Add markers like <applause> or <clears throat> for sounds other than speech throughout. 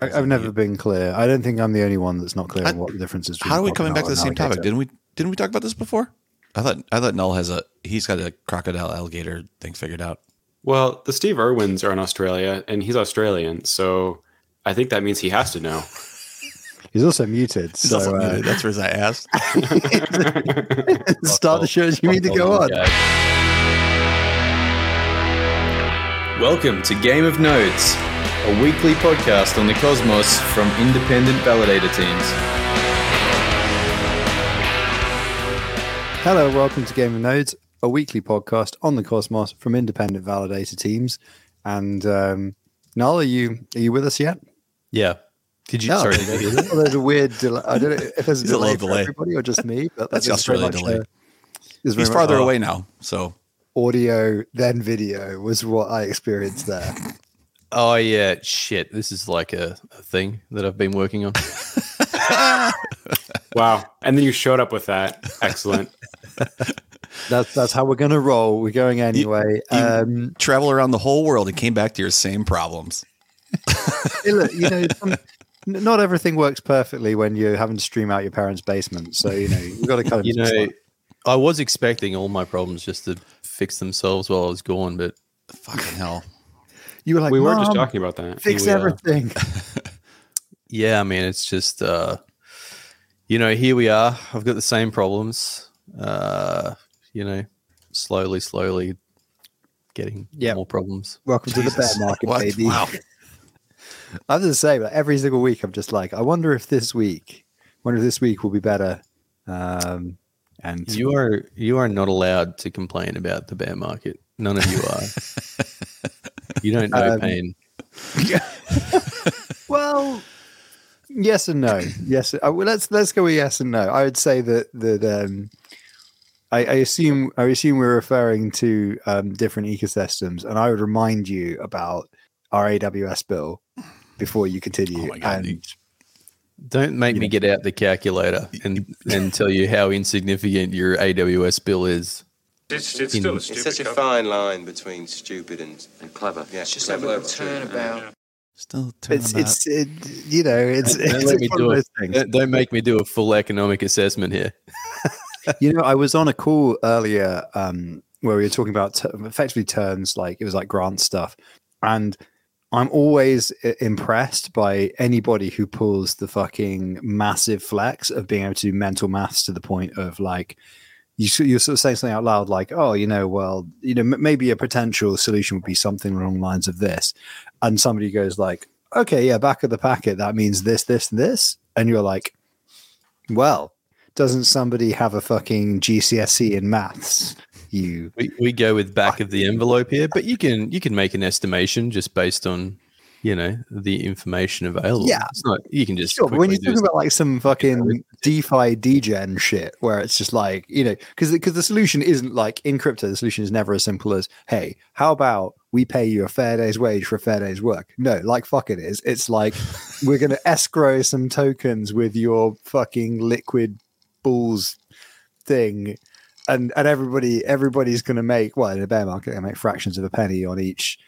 I, I've never been clear. I don't think I'm the only one that's not clear I- on what the difference is. How are we coming back to the same topic? Didn't we didn't we talk about this before? I thought I thought Null has a he's got a crocodile alligator thing figured out. Well, the Steve Irwins are in Australia, and he's Australian, so I think that means he has to know. <laughs> He's also muted. He's So also uh, muted. That's where I asked. <laughs> start the show as you need to go on. Welcome to Game of Nodes, a weekly podcast on the cosmos from independent validator teams. Hello, welcome to Game of Nodes, a weekly podcast on the cosmos from independent validator teams. And um, Null, are you are you with us yet? Yeah. Did you? No. Sorry, did you hear that? Well, there's a weird delay. I don't know if there's a There's a delay little for delay. everybody or just me, but That's there's the very delay. a- He's much farther a away now, so Audio then video was what I experienced there. Oh yeah, shit. This is like a, a thing that I've been working on. <laughs> Wow. And then you showed up with that. Excellent. <laughs> That's that's how we're gonna roll. We're going anyway. you- um, travel around the whole world and came back to your same problems. Hey, look, you know, some, not everything works perfectly when you're having to stream out your parents' basement. So you know, you've got to kind of You know, like- I was expecting all my problems just to fix themselves while I was gone, but Fucking hell. You were like, we were just talking about that. fix we are." everything. <laughs> yeah, I mean, it's just, uh, you know, here we are. I've got the same problems. Uh, you know, slowly, slowly getting Yep. more problems. Welcome to the bear <laughs> market, What? baby. Wow. <laughs> I have to say, but every single week, I'm just like, I wonder if this week, wonder if this week will be better. Um, and You are you are not allowed to complain about the bear market. None of you are. You don't know Um, pain. <laughs> well, yes and no. Yes, uh, well, let's let's go with yes and no. I would say that that um, I, I assume I assume we're referring to um, different ecosystems, and I would remind you about our AWS bill before you continue. Oh God, and Don't make me know. get out the calculator and and tell you how insignificant your AWS bill is. It's, it's In- still a stupid It's such a company. fine line between stupid and, and clever. Yeah, It's just clever, a little clever. turnabout. Still turning it's them it's it, you know it's, Don't it's, let me do those it. Don't- Don't make me do a full economic assessment here. <laughs> you know, I was on a call earlier um, where we were talking about t- effectively turns, like it was like grant stuff, and I'm always impressed by anybody who pulls the fucking massive flex of being able to do mental maths to the point of like. You, you're sort of saying something out loud like, oh, you know, well, you know, m- maybe a potential solution would be something along the lines of this. And somebody goes like, okay, yeah, back of the packet, that means this, this, and this. And you're like, well, doesn't somebody have a fucking GCSE in maths? You We, we go with back of the envelope here, but you can you can make an estimation just based on you know the information available. Yeah. it's not you can just sure, but when you're talking about like some fucking DeFi degen shit, where it's just like you know, because because the solution isn't like in crypto, the solution is never as simple as, hey, how about we pay you a fair day's wage for a fair day's work? No, like fuck it is. It's like <laughs> we're gonna escrow some tokens with your fucking liquid bulls thing. And, and everybody everybody's going to make well in a bear market they make fractions of a penny on each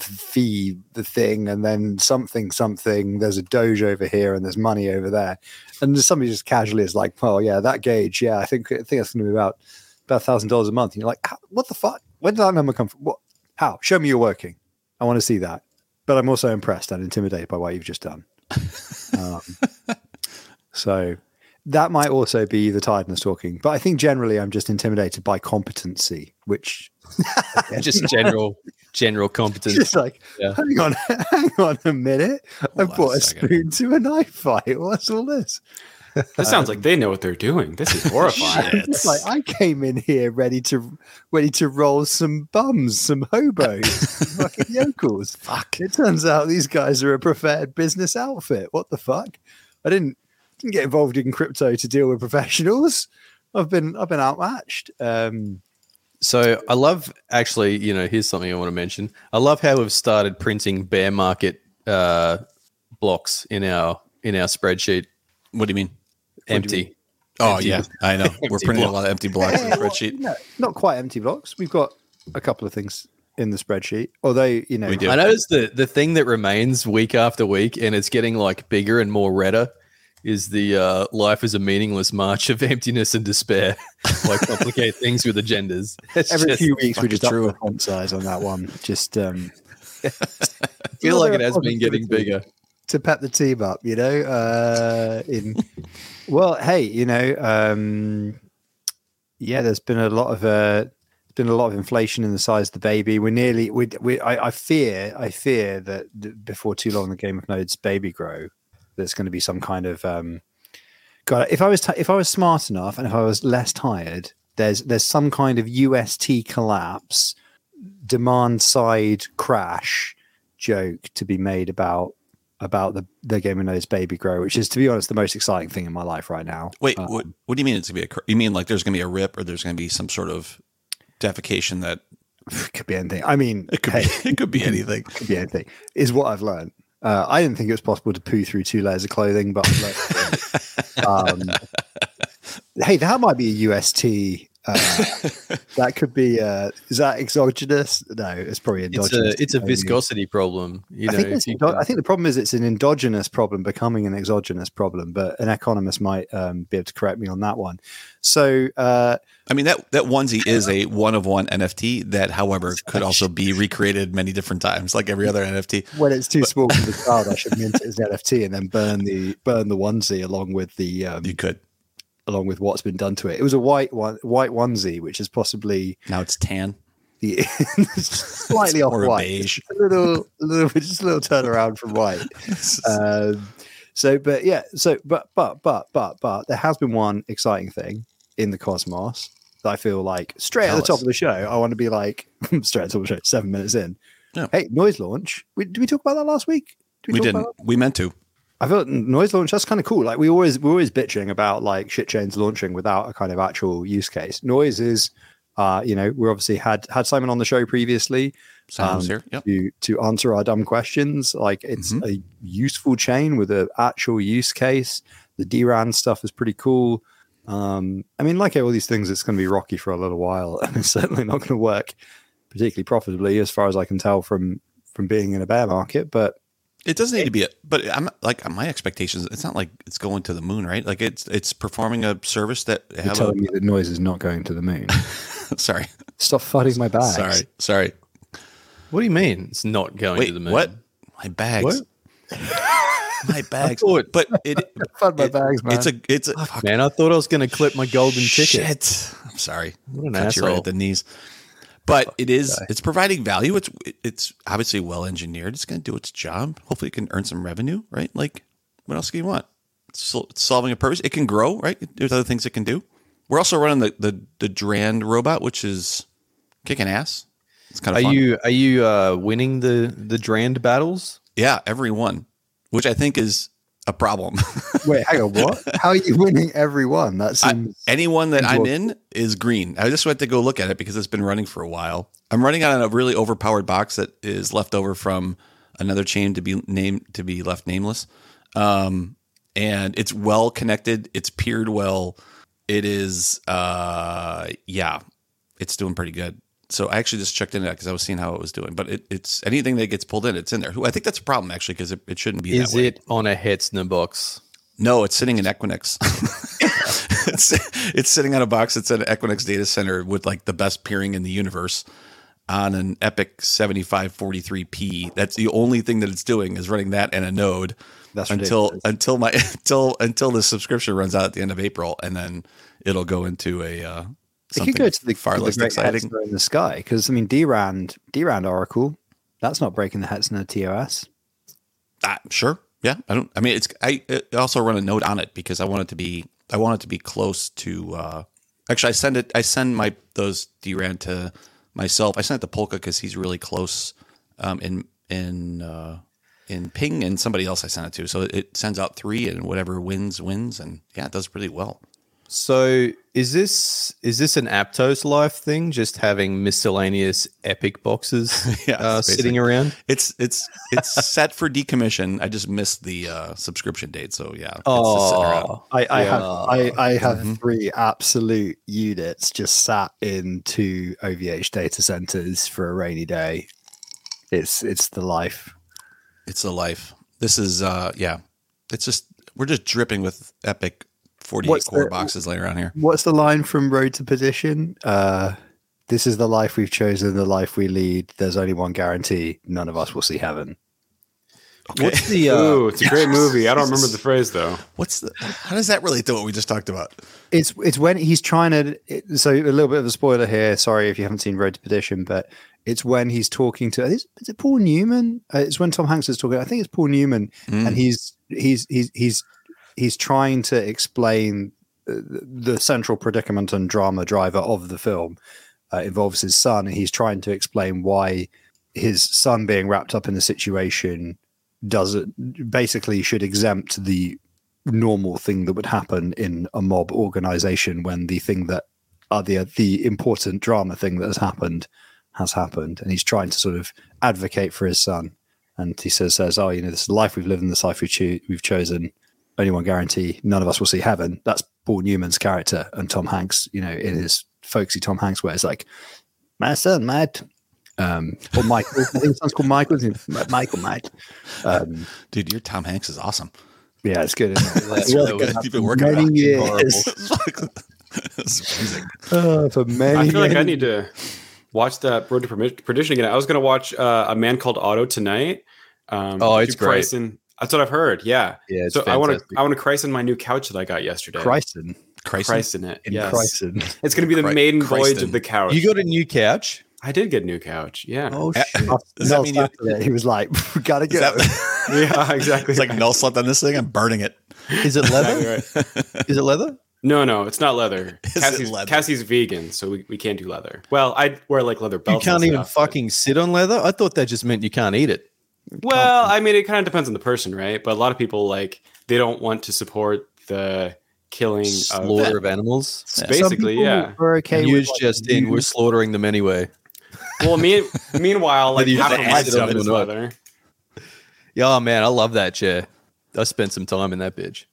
fee the thing and then something something there's a doge over here and there's money over there. And somebody just casually is like oh yeah that gauge yeah i think i think that's going to be about about a thousand dollars a month. And you're like what the fuck? Where did that number come from? What how? Show me you're working. I want to see that. But i'm also impressed and intimidated by what you've just done. <laughs> Um, so that might also be the tiredness talking but i think generally i'm just intimidated by competency which <laughs> just <laughs> general general competence. just like, Yeah. hang on, <laughs> hang on a minute. I Hold on bought a a second. spoon to a knife fight. What's all this? This sounds um, like they know what they're doing. This is horrifying. It's like I came in here ready to ready to roll some bums, some hobos, some fucking yokels. Fuck. It turns out these guys are a preferred business outfit. What the fuck? I didn't didn't get involved in crypto to deal with professionals. I've been I've been outmatched. Um So I love actually, you know, here's something I want to mention. I love how we've started printing bear market uh, blocks in our in our spreadsheet. What do you mean? Empty. Oh Empty. yeah, I know. <laughs> We're Empty printing a lot of empty blocks in the well, spreadsheet. no, not quite empty blocks. We've got a couple of things in the spreadsheet. Although you know, We do. I noticed the the thing that remains week after week, and it's getting like bigger and more redder, is the uh, life is a meaningless march of emptiness and despair. <laughs> like complicate things with agendas. <laughs> It's every few weeks we just up a font size on that one. Just um, <laughs> I feel like it has been getting bigger. to pep the team up, you know. Uh, in well, hey, you know, um, yeah, there's been a lot of uh, been a lot of inflation in the size of the baby. We're nearly, we, we I, I fear, I fear that before too long, the Game of Nodes baby grow. There's going to be some kind of um, God. If I was t- if I was smart enough and if I was less tired, there's there's some kind of UST collapse, demand side crash joke to be made about about the the game of Nodes baby grow, which is to be honest the most exciting thing in my life right now. Wait, Uh, what, what do you mean it's gonna be a? cr- You mean like there's gonna be a rip or there's gonna be some sort of defecation that it <sighs> could be anything. I mean, it could hey, be? <laughs> It could be anything. <laughs> could be anything. Is what I've learned. Uh, I didn't think it was possible to poo through two layers of clothing, but <laughs> um, hey, that might be a UST. Uh, that could be. Uh, is that exogenous? No, it's probably It's endogenous. a it's a viscosity problem. You I know, think, it's you endo- I think the problem is it's an endogenous problem becoming an exogenous problem, but an economist might um, be able to correct me on that one. So, uh, I mean that that onesie is a one of one NFT that, however, could also be recreated many different times, like every other NFT. when it's too small for the cloud, I should mint it as an NFT and then burn the burn the onesie along with the um, You could. Along with what's been done to it. It was a white one, white onesie, which is possibly Now it's tan. the <laughs> slightly <laughs> off white, beige. Just a little, little, <laughs> just a little turnaround from white. Um, so, but yeah, so but but but but but there has been one exciting thing in the cosmos that I feel like straight at Tell the top us. of the show. I want to be like straight at the top of the show, seven minutes in. Yeah. Hey, Nois launch. We, did we talk about that last week? Did we talk didn't. We meant to. I thought Nois launch. That's kind of cool. Like we always we're always bitching about like shit chains launching without a kind of actual use case. Nois is, uh, you know, we obviously had had Simon on the show previously Sounds Um, here. Yep. to to answer our dumb questions. Like it's Mhm. a useful chain with an actual use case. The Drand stuff is pretty cool. Um, I mean, like all these things, it's going to be rocky for a little while, <laughs> and it's certainly not going to work particularly profitably, as far as I can tell from from being in a bear market. But It doesn't need to be, a, but I'm like my expectations. It's not like it's going to the moon, right? Like it's it's performing a service that you're have a. telling me that Nois is not going to the moon. <laughs> sorry, Stop fudding my bags. sorry, sorry. what do you mean? It's not going Wait, to the moon. what? My bags. What? <laughs> My bags. thought- but it. <laughs> Fud my it- bags, man. It's a. It's a. fuck, Man, I thought I was going to clip my golden ticket. Shit. I'm sorry. What an Cut you right asshole. at the knees. But it is. guy. It's providing value. It's. It's obviously well engineered. It's going to do its job. Hopefully, it can earn some revenue. Right. Like, what else do you want? It's, it's solving a purpose. It can grow. Right. There's other things it can do. We're also running the the the Drand robot, which is kicking ass. It's kind Are of fun. you are you uh, winning the the Drand battles? Yeah, every one, which I think is a problem. <laughs> Wait, hang on. What? How are you winning every one? That I- anyone that I'm in is green. I just went to go look at it because it's been running for a while. I'm running on a really overpowered box that is left over from another chain to be named to be left nameless. Um, and it's well connected. It's peered well. It is, uh, yeah, it's doing pretty good. So I actually just checked in that because I was seeing how it was doing. But it, it's anything that gets pulled in, it's in there. Who I think that's a problem actually because it, it shouldn't be. Is that way. it on a Hetzner box? No, it's sitting in Equinix. <laughs> it's, it's sitting on a box that's at an Equinix data center with like the best peering in the universe on an EPYC 7543P. That's the only thing that it's doing is running that and a node That's until ridiculous. until my <laughs> until until the subscription runs out at the end of April and then it'll go into a uh It something could go to the, far to the less great exciting. In the sky because I mean DRAND DRAND Oracle that's not breaking the Hetzner TOS. Ah, sure. Yeah. I don't I mean it's I, I also run a node on it because I want it to be I want it to be close to uh actually I send it I send my those Drand to myself. I sent it to Polka because he's really close um in in uh in ping and somebody else I sent it to. So it sends out three and whatever wins wins and yeah, it does pretty well. So is this is this an Aptos Life thing? Just having miscellaneous epic boxes <laughs> Yeah, uh, sitting around? It's it's it's <laughs> set for decommission. I just missed the uh, subscription date, so yeah. it's just sitting around. Oh, I, I Yeah. have I, I have Mhm. three absolute units just sat in two OVH data centers for a rainy day. It's it's the life. It's the life. This is uh yeah. It's just we're just dripping with epic 48 What's core the- boxes laying around here. What's the line from Road to Perdition? Uh, this is the life we've chosen, the life we lead. There's only one guarantee: none of us will see heaven. What's the uh, Ooh, it's a great movie. I don't remember the phrase though. What's the how does that relate to what we just talked about? It's it's when he's trying to. It, so a little bit of a spoiler here. Sorry if you haven't seen Road to Perdition, but it's when he's talking to. Is, is it Paul Newman? Uh, it's when Tom Hanks is talking. I think it's Paul Newman, Mm. and he's he's he's he's he's trying to explain uh, the central predicament and drama driver of the film. Uh, involves his son, he's trying to explain why his son being wrapped up in the situation does it basically should exempt the normal thing that would happen in a mob organization when the thing that are the the important drama thing that has happened has happened. And he's trying to sort of advocate for his son. And he says says oh you know this is life we've lived and this life we choo- we've chosen only one guarantee none of us will see heaven that's paul newman's character and tom hanks you know in his folksy tom hanks way it's like my son mate um or michael <laughs> i think his son's called michael michael mate um Dude, your Tom Hanks is awesome. yeah it's good isn't it? That's It's really really good. good. You've been working on many it. years <laughs> It's. Uh, for many I feel like I need to watch that Road to Perdition again. I was going to watch uh, A Man Called Otto tonight. Um, Oh, it's to Christen- That's what I've heard. Yeah. Yeah, it's so I want to. I want to christen my new couch that I got yesterday. Christen. Christ. Christen it. In Yes. Christen. It's going to be the Chri- maiden voyage of the couch. You got a new couch? I did get a new couch. Yeah. Oh shit! <laughs> does that mean you- he was like, "We <laughs> "Gotta get." that- <laughs> yeah, exactly. it's like Null slept on this thing. I'm burning it. Is it leather? Exactly right. Is it leather? No, no, it's not leather. Is it Cassie's, leather? Cassie's vegan, so we, we can't do leather. Well, I wear like leather belts. You can't and even stuff, but- fucking sit on leather. I thought that just meant you can't eat it. Well, I mean, it kind of depends on the person, right? But a lot of people like they don't want to support the killing of Slaughter of animals. Some basically, people yeah. We're okay. News with, like, just in. We're slaughtering them anyway. Well, me, <laughs> meanwhile, like you half of fancy my it or stuff is leather. Yeah, oh, man, I love that chair. I spent some time in that bitch.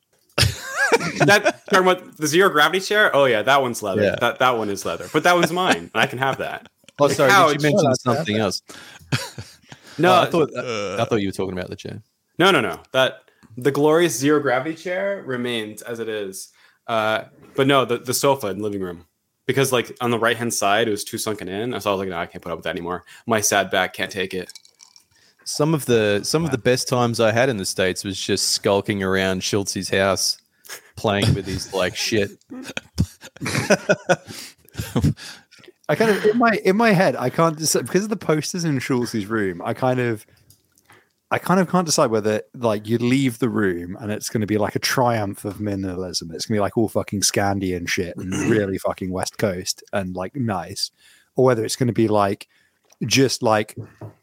that <laughs> talking about the zero gravity chair. Oh yeah, that one's leather. Yeah. That that one is leather, but that one's mine. and I can have that. Oh, sorry. couch- Did you mention something else? <laughs> No, Oh, I thought Uh, I thought you were talking about the chair. no, no, no. That the glorious zero gravity chair remains as it is. Uh, but no, the, the sofa in the living room. Because like on the right hand side, it was too sunken in. So I was like, no, I can't put up with that anymore. My sad back can't take it. Some of the some of the best times I had in the states was just skulking around Schultz's house, playing with his like shit. <laughs> <laughs> I kind of in my in my head, I can't decide because of the posters in Schultz's room. I kind of, I kind of can't decide whether like you leave the room and it's going to be like a triumph of minimalism. It's going to be like all fucking Scandi and shit and <clears throat> really fucking West Coast and like nice, or whether it's going to be like just like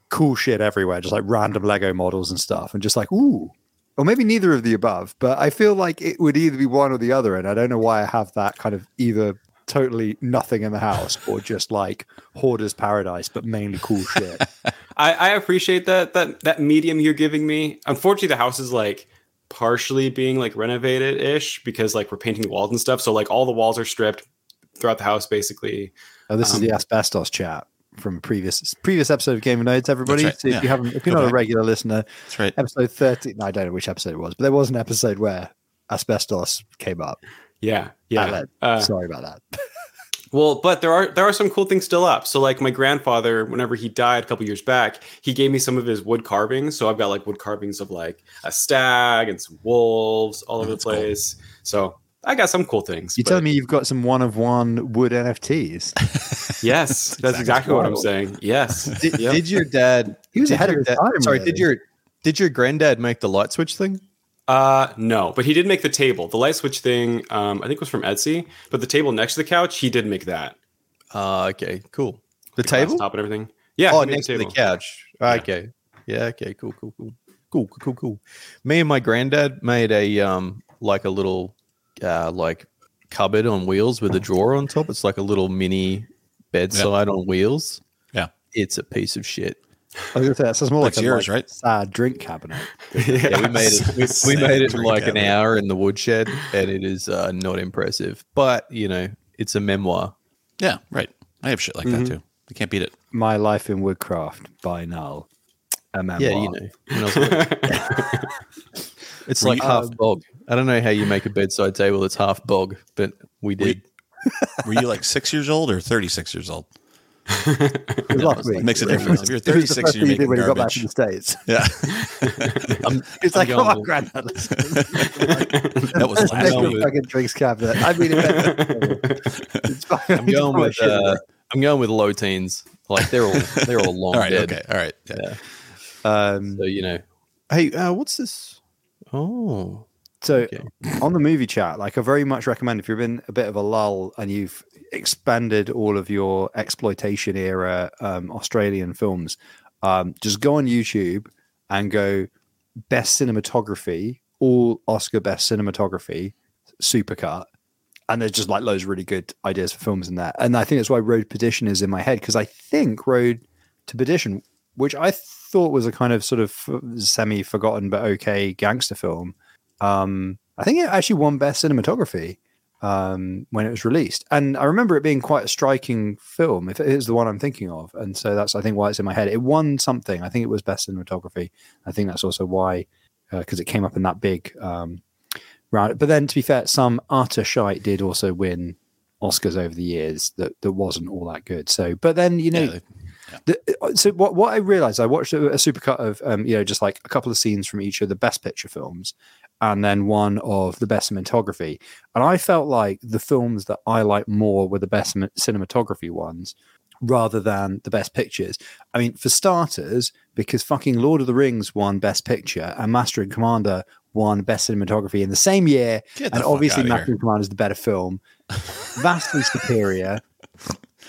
cool shit everywhere, just like random Lego models and stuff, and just like ooh. Or maybe neither of the above, but I feel like it would either be one or the other, and I don't know why I have that kind of either totally nothing in the house or just like hoarder's paradise, but mainly cool shit. <laughs> I, I appreciate that that that medium you're giving me. Unfortunately, the house is like partially being like renovated ish because like we're painting the walls and stuff. So like all the walls are stripped throughout the house, basically. Oh, this is the Um, asbestos chat from previous previous episode of Game of Nodes, everybody. right, So if yeah. you haven't, if you're Go not a regular listener, That's right. episode thirty. No, I don't know which episode it was, but there was an episode where asbestos came up. Yeah, yeah. Uh, Sorry about that. <laughs> Well, but there are there are some cool things still up. So like my grandfather, whenever he died a couple years back, he gave me some of his wood carvings. So I've got like wood carvings of like a stag and some wolves all over the that's cool. place. So I got some cool things. You but- telling me you've got some one of one wood NFTs? <laughs> Yes, <laughs> that's exactly what I'm saying. Yes. Did, Yep. did your dad? He was did ahead of your his dad- time, Sorry, really. did your did your granddad make the light switch thing? Uh, no, but he did make the table. The light switch thing, um, I think was from Etsy. But the table next to the couch, he did make that. Uh, okay, cool. The, glass table? top and everything. Yeah. oh, next to the couch. Okay. Yeah. Okay. Cool. Cool. Cool. Cool. Cool. Cool. Cool. Me and my granddad made a um like a little uh like cupboard on wheels with a drawer on top. It's like a little mini bedside on wheels. Yeah. It's a piece of shit. I was gonna say that sounds more like That's a yours, like, right? sad drink cabinet. <laughs> Yeah, we made it. <laughs> We, we made it in drink like an hour in the woodshed, and it is uh, not impressive. But you know, it's a memoir. Yeah, right. I have shit like Mm-hmm. that too. You can't beat it. My Life in Woodcraft by Null. A memoir. Yeah, you know. when I was little. <laughs> it's like you- half bog. I don't know how you make a bedside table that's half bog, but we did. Were you like six years old or 36 years old? It was last week. Makes a difference. If you're it was the 36, first you're thing he making when he got back garbage. from the States. Yeah. <laughs> I'm, It's I'm like, going come on, Granddad. That was let's last make going a week. with- fucking drinks cabinet. I mean, it's <laughs> fine. I'm going with. Uh, I'm going with low teens. Like they're all they're all long All right. dead. Okay. All right. Yeah. Yeah. um, So you know. Hey, uh, what's this? Oh, So okay. on the movie chat, like I very much recommend if you've been a bit of a lull and you've expanded all of your exploitation era um, Australian films, um, just go on YouTube and go best cinematography, all Oscar best cinematography, supercut. And there's just like loads of really good ideas for films in there. And I think that's why Road Perdition is in my head because I think Road to Perdition, which I thought was a kind of sort of semi forgotten but okay gangster film, um, I think it actually won best cinematography um, when it was released, and I remember it being quite a striking film. If it is the one I'm thinking of, and so that's I think why it's in my head. It won something. I think it was best cinematography. I think that's also why because it came up in that big um, round. But then, to be fair, some utter shite did also win Oscars over the years that that wasn't all that good. So, but then you know. Yeah, The, uh, so what what I realized, I watched a, a supercut of um, you know just like a couple of scenes from each of the best picture films, and then one of the best cinematography, and I felt like the films that I like more were the best cinematography ones, rather than the best pictures. I mean, for starters, because fucking Lord of the Rings won best picture and Master and Commander won best cinematography in the same year, the and obviously Master here. and Commander is the better film, vastly superior.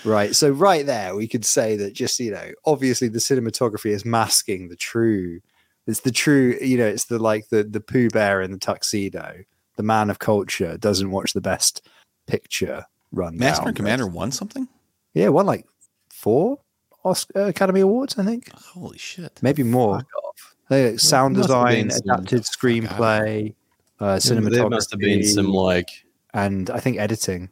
Right. So right there, we could say that just you know, obviously the cinematography is masking the true. It's the true. You know, it's the like the the Pooh Bear in the tuxedo. The man of culture doesn't watch the best picture run. Master and Commander won something? Yeah, won like four Oscar, Academy Awards, I think, Holy shit. maybe more. They- sound design, been some- adapted screenplay, uh, cinematography, There must have been some like and I think editing.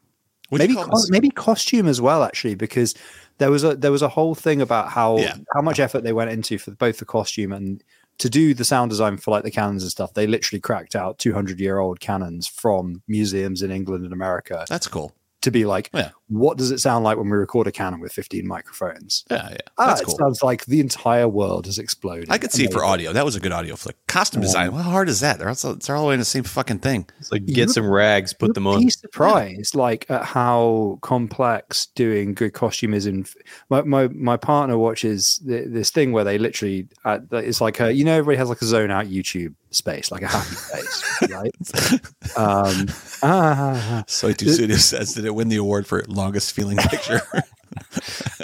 What'd maybe call cos- this? maybe costume as well actually because there was a there was a whole thing about how Yeah. how much effort they went into for both the costume and to do the sound design for like the cannons and stuff they literally cracked out 200 year old cannons from museums in England and America That's cool. to be like Yeah. What does it sound like when we record a cannon with 15 microphones Yeah, yeah. ah, That's it cool. sounds like the entire world has exploded I could see it for audio. That was a good audio flick. Costume design. How hard is that? They're all, they're all the in the same fucking thing. it's like get some rags, put You'd them on. Be surprised, like at how complex doing good costume is. In my my, my partner watches th- this thing where they literally uh, it's like a you know everybody has like a zone out YouTube space, like a happy <laughs> space, right? Um, ah, Soy Two Studio says, did it win the award for longest feeling <laughs> picture?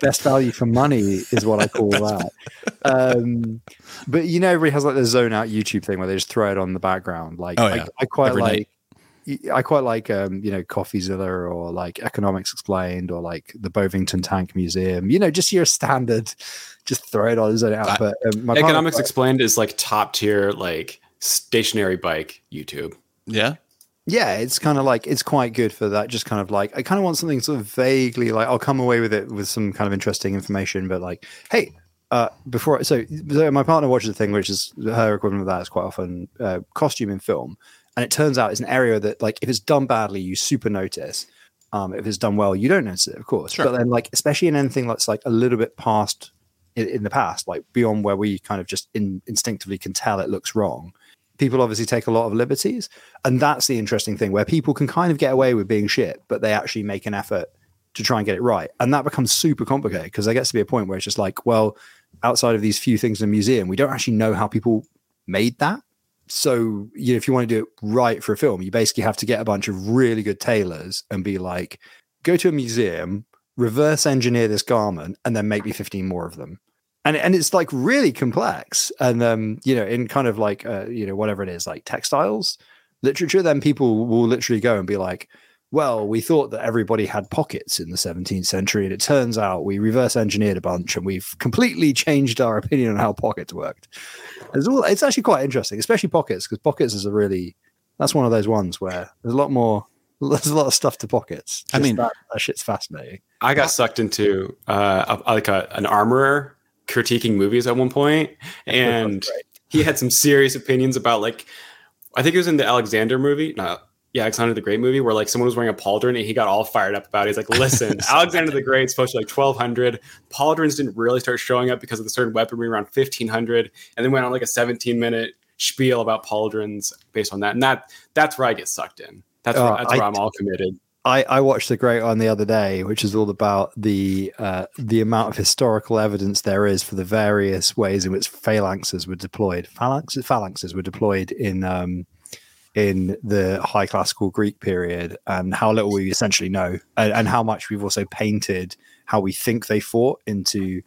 best value for money is what I call that. Um, but you know, everybody has like the zone out YouTube thing where they just throw it on the background. Like, Oh, I, yeah. I quite Every like. night. I quite like, um, you know, CoffeeZilla or like Economics Explained or like the Bovington Tank Museum. You know, just your standard, just throw it on zone out. But um, my partner- Economics Explained is like top tier, like stationary bike YouTube. yeah. Yeah, it's kind of like it's quite good for that. Just kind of like I kind of want something sort of vaguely like I'll come away with it with some kind of interesting information, but like, hey, uh, before so, so my partner watches a thing which is her equivalent of that is quite often uh, costume in film, and it turns out it's an area that like if it's done badly, you super notice. Um, if it's done well, you don't notice it, of course. Sure. But then, like especially in anything that's like a little bit past in, in the past, like beyond where we kind of just in, instinctively can tell it looks wrong. People obviously take a lot of liberties, and that's the interesting thing where people can kind of get away with being shit, but they actually make an effort to try and get it right, and that becomes super complicated because there gets to be a point where it's just like, well, outside of these few things in a museum, we don't actually know how people made that. So, you know, if you want to do it right for a film, you basically have to get a bunch of really good tailors and be like, go to a museum, reverse engineer this garment, and then make me 15 more of them. And, and it's like really complex. And, um, you know, in kind of like, uh, you know, whatever it is, like textiles literature, then people will literally go and be like, well, we thought that everybody had pockets in the 17th century, and it turns out we reverse engineered a bunch and we've completely changed our opinion on how pockets worked. It's, all, it's actually quite interesting, especially pockets, because pockets is a really that's one of those ones where there's a lot more <laughs> there's a lot of stuff to pockets. I mean- that, that shit's fascinating. I got sucked into uh, a, like a, an armorer critiquing movies at one point, <laughs> and Great. he had some serious opinions about like I think it was in the Alexander movie, no, yeah, Alexander the Great movie, where like someone was wearing a pauldron and he got all fired up about it. He's like, "Listen, <laughs> Alexander the Great's supposed to be like 1200. Pauldrons didn't really start showing up because of the certain weaponry around 1500, and then went on like a 17 minute spiel about pauldrons based on that, and that that's where I get sucked in. That's Oh, where, that's where I'm all committed. I, I watched the great one the other day, which is all about the uh, the amount of historical evidence there is for the various ways in which phalanxes were deployed. Phalanxes, phalanxes were deployed in um, in the High Classical Greek period, and how little we essentially know, and, and how much we've also painted how we think they fought into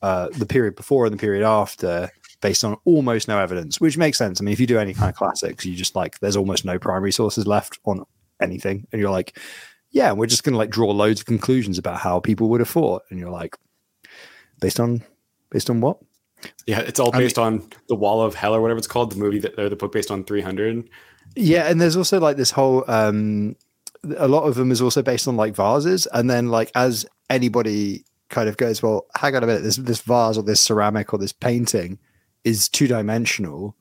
uh, the period before and the period after, based on almost no evidence, which makes sense. I mean, if you do any kind of classics, you just like there's almost no primary sources left on anything, and you're like, yeah, we're just going to like draw loads of conclusions about how people would have fought, and you're like, based on based on what? Yeah, it's all I based on the Wall of Hell or whatever it's called, the movie that or the book based on 300. Yeah, and there's also like this whole um a lot of them is also based on like vases, and then like as anybody kind of goes, well, hang on a minute, this this vase or this ceramic or this painting is two dimensional.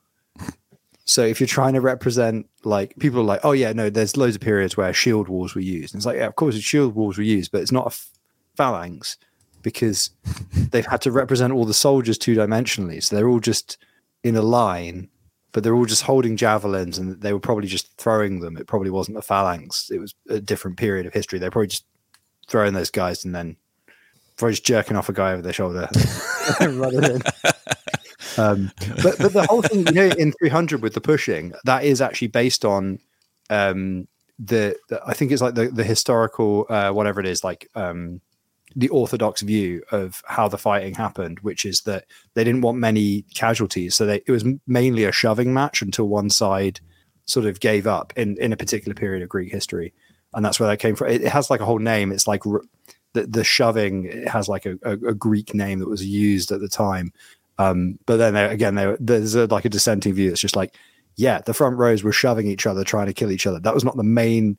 So if you're trying to represent like people are like, oh yeah, no, there's loads of periods where shield walls were used. And it's like, yeah, of course, shield walls were used, but it's not a f- phalanx because <laughs> they've had to represent all the soldiers two dimensionally. So they're all just in a line, but they're all just holding javelins and they were probably just throwing them. It probably wasn't a phalanx. It was a different period of history. They're probably just throwing those guys and then probably just jerking off a guy over their shoulder. <laughs> running in. Um, but but the whole thing, you know, in 300 with the pushing, that is actually based on um, the, the I think it's like the the historical uh, whatever it is, like um, the orthodox view of how the fighting happened, which is that they didn't want many casualties, so they, it was mainly a shoving match until one side sort of gave up in in a particular period of Greek history, and that's where that came from. It, it has like a whole name. It's like the the shoving. It has like a, a, a Greek name that was used at the time. Um, but then there, again, there, there's a, like a dissenting view. It's just like, yeah, the front rows were shoving each other, trying to kill each other. That was not the main.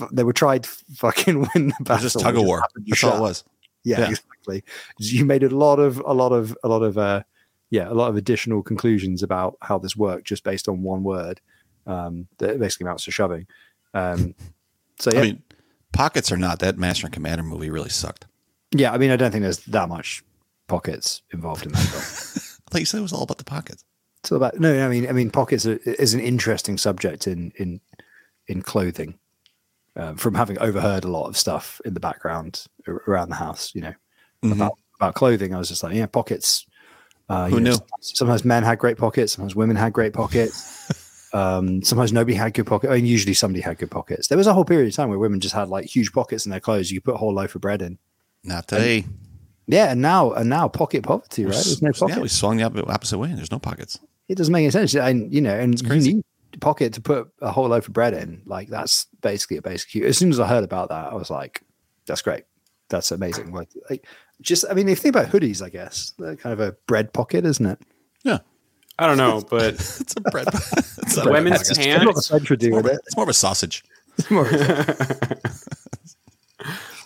f- They were trying to <laughs> fucking win the It battle. was just tug of war. That's all it was. Yeah, Yeah. exactly. You made a lot of a lot of a lot of uh yeah, a lot of additional conclusions about how this worked just based on one word. Um that basically amounts to shoving. Um so yeah, I mean, pockets or not, that Master and Commander movie really sucked. yeah, I mean I don't think there's that much pockets involved in that film. <laughs> I thought you said it was all about the pockets. It's all about no, I mean I mean pockets are, is an interesting subject in in in clothing. Um, from having overheard a lot of stuff in the background around the house, you know, Mhm. about about clothing, I was just like, yeah, pockets. Uh, Who you know, knew? Sometimes, men had great pockets, sometimes women had great pockets. <laughs> um, sometimes nobody had good pockets. I mean, usually somebody had good pockets. There was a whole period of time where women just had like huge pockets in their clothes. You could put a whole loaf of bread in. Not today. Yeah, and now and now pocket poverty, right? There's no pocket. Yeah, we swung the opposite- way, and There's no pockets. it doesn't make any sense. And you know, and you need pocket to put a whole loaf of bread in. Like that's basically a basic. As soon as I heard about that, I was like, "That's great. That's amazing." Like, like just, I mean, if you think about hoodies, I guess they're kind of a bread pocket, isn't it? Yeah, I don't know, but <laughs> it's a bread. <laughs> it's not a Women's pocket. pants. A lot of French would do It's more, of a, it. it's more of a sausage. <laughs> It's more of a-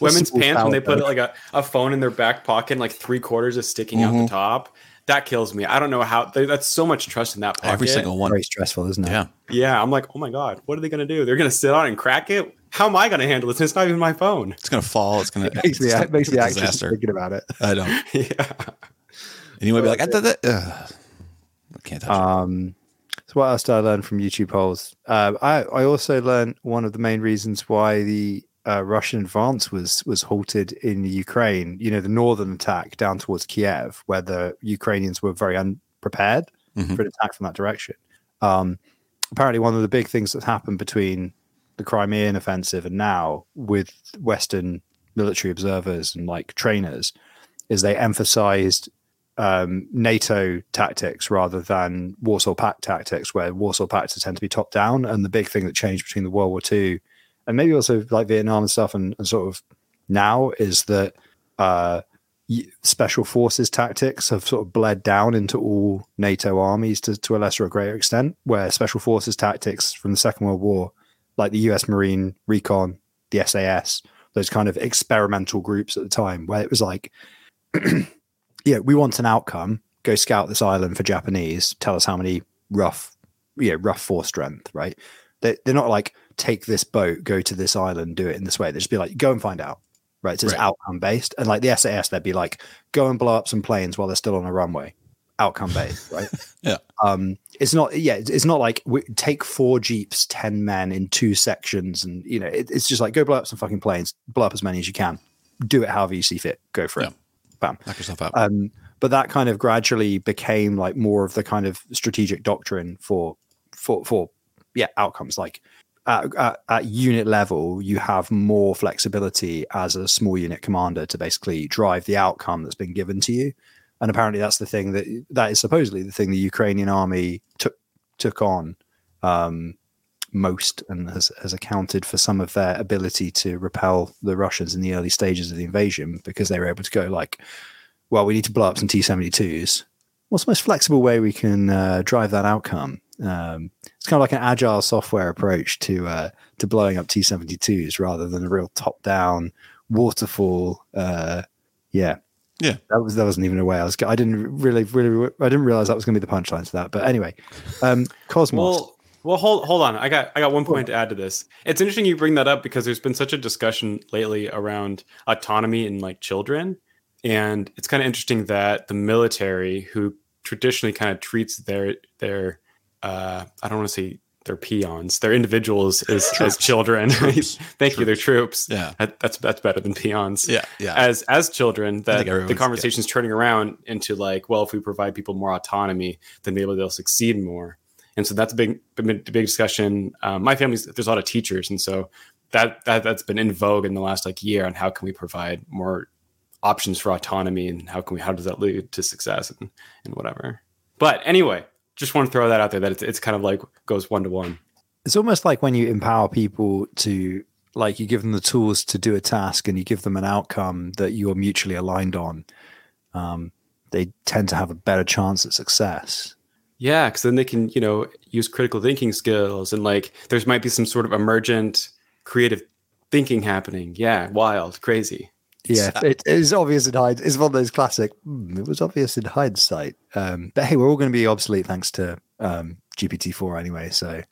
women's Small pants when they put like a, a phone in their back pocket and like three quarters is sticking out Mm-hmm. the top that kills me i don't know how they, that's so much trust in that pocket Every single one. very stressful, isn't it? Yeah. yeah i'm like oh my god what are they gonna do they're gonna sit on it and crack it how am i gonna handle this it's not even my phone It's gonna fall. It's gonna. It <laughs> makes me, <laughs> it's it makes me a anxious disaster. thinking about it. I know. <laughs> yeah And you might be like, I, did that. Ugh. I can't touch it. Um, so what else did I learn from YouTube polls? Uh, I I also learned one of the main reasons why the uh, Russian advance was was halted in Ukraine. You know, the northern attack down towards Kiev, where the Ukrainians were very unprepared Mhm. for an attack from that direction. Um, apparently, one of the big things that happened between the Crimean offensive and now, with Western military observers and like trainers, is they emphasized um, NATO tactics rather than Warsaw Pact tactics, where Warsaw Pacts tend to be top down. And the big thing that changed between the World War II and maybe also like Vietnam and stuff, and, and sort of now is that uh, special forces tactics have sort of bled down into all NATO armies to, to a lesser or greater extent, where special forces tactics from the Second World War, like the US Marine Recon, the SAS, those kind of experimental groups at the time, where it was like, <clears throat> yeah, we want an outcome, go scout this island for Japanese, tell us how many rough, yeah, rough force strength, right? They, they're not like, take this boat, go to this island, do it in this way. They'd just be like, go and find out right? So it's Right. outcome based. And like the SAS, they'd be like, go and blow up some planes while they're still on a runway. Outcome based, <laughs> right? Yeah. Um, it's not, yeah, it's not like we, take four jeeps, ten men in two sections, and you know, it, it's just like go blow up some fucking planes, blow up as many as you can, do it however you see fit, go for Yeah. it, bam. Knock yourself out. Um, but that kind of gradually became like more of the kind of strategic doctrine for for for yeah outcomes like at, at, at unit level you have more flexibility as a small unit commander to basically drive the outcome that's been given to you and apparently that's the thing that that is supposedly the thing the ukrainian army took took on um, most and has, has accounted for some of their ability to repel the russians in the early stages of the invasion because they were able to go like well, we need to blow up some T 72s. What's the most flexible way we can uh, drive that outcome? Um, it's kind of like an agile software approach to uh, to blowing up T 72s rather than a real top down waterfall. Uh, yeah. Yeah. That was that wasn't even a way I was. I didn't really, really, I didn't realize that was going to be the punchline to that. But anyway, um, <laughs> Cosmos. Well, well, hold hold on. I got I got one point to add to this. It's interesting you bring that up because there's been such a discussion lately around autonomy in like children, and it's kind of interesting that the military, who traditionally kind of treats their their uh, I don't want to say they're peons, They're individuals as as Troops. children. <laughs> Troops. Thank you, they're troops. Yeah. That, that's that's better than peons yeah, yeah. as as children that the everyone's- conversation's turning around into like well if we provide people more autonomy then maybe they'll succeed more and so that's a big big, big discussion um, my family's there's a lot of teachers and so that, that that's been in vogue in the last like year on how can we provide more options for autonomy and how can we how does that lead to success and, and whatever but anyway just want to throw that out there that it's, it's kind of like goes one to one it's almost like when you empower people to like you give them the tools to do a task and you give them an outcome that you're mutually aligned on um, they tend to have a better chance at success Yeah, because then they can, you know, use critical thinking skills and like there's might be some sort of emergent creative thinking happening. Yeah, wild, crazy. Yeah it is obvious in hindsight it's one of those classic "Hmm, it was obvious in hindsight. Um, but hey we're all going to be obsolete thanks to um, gpt-4 anyway so.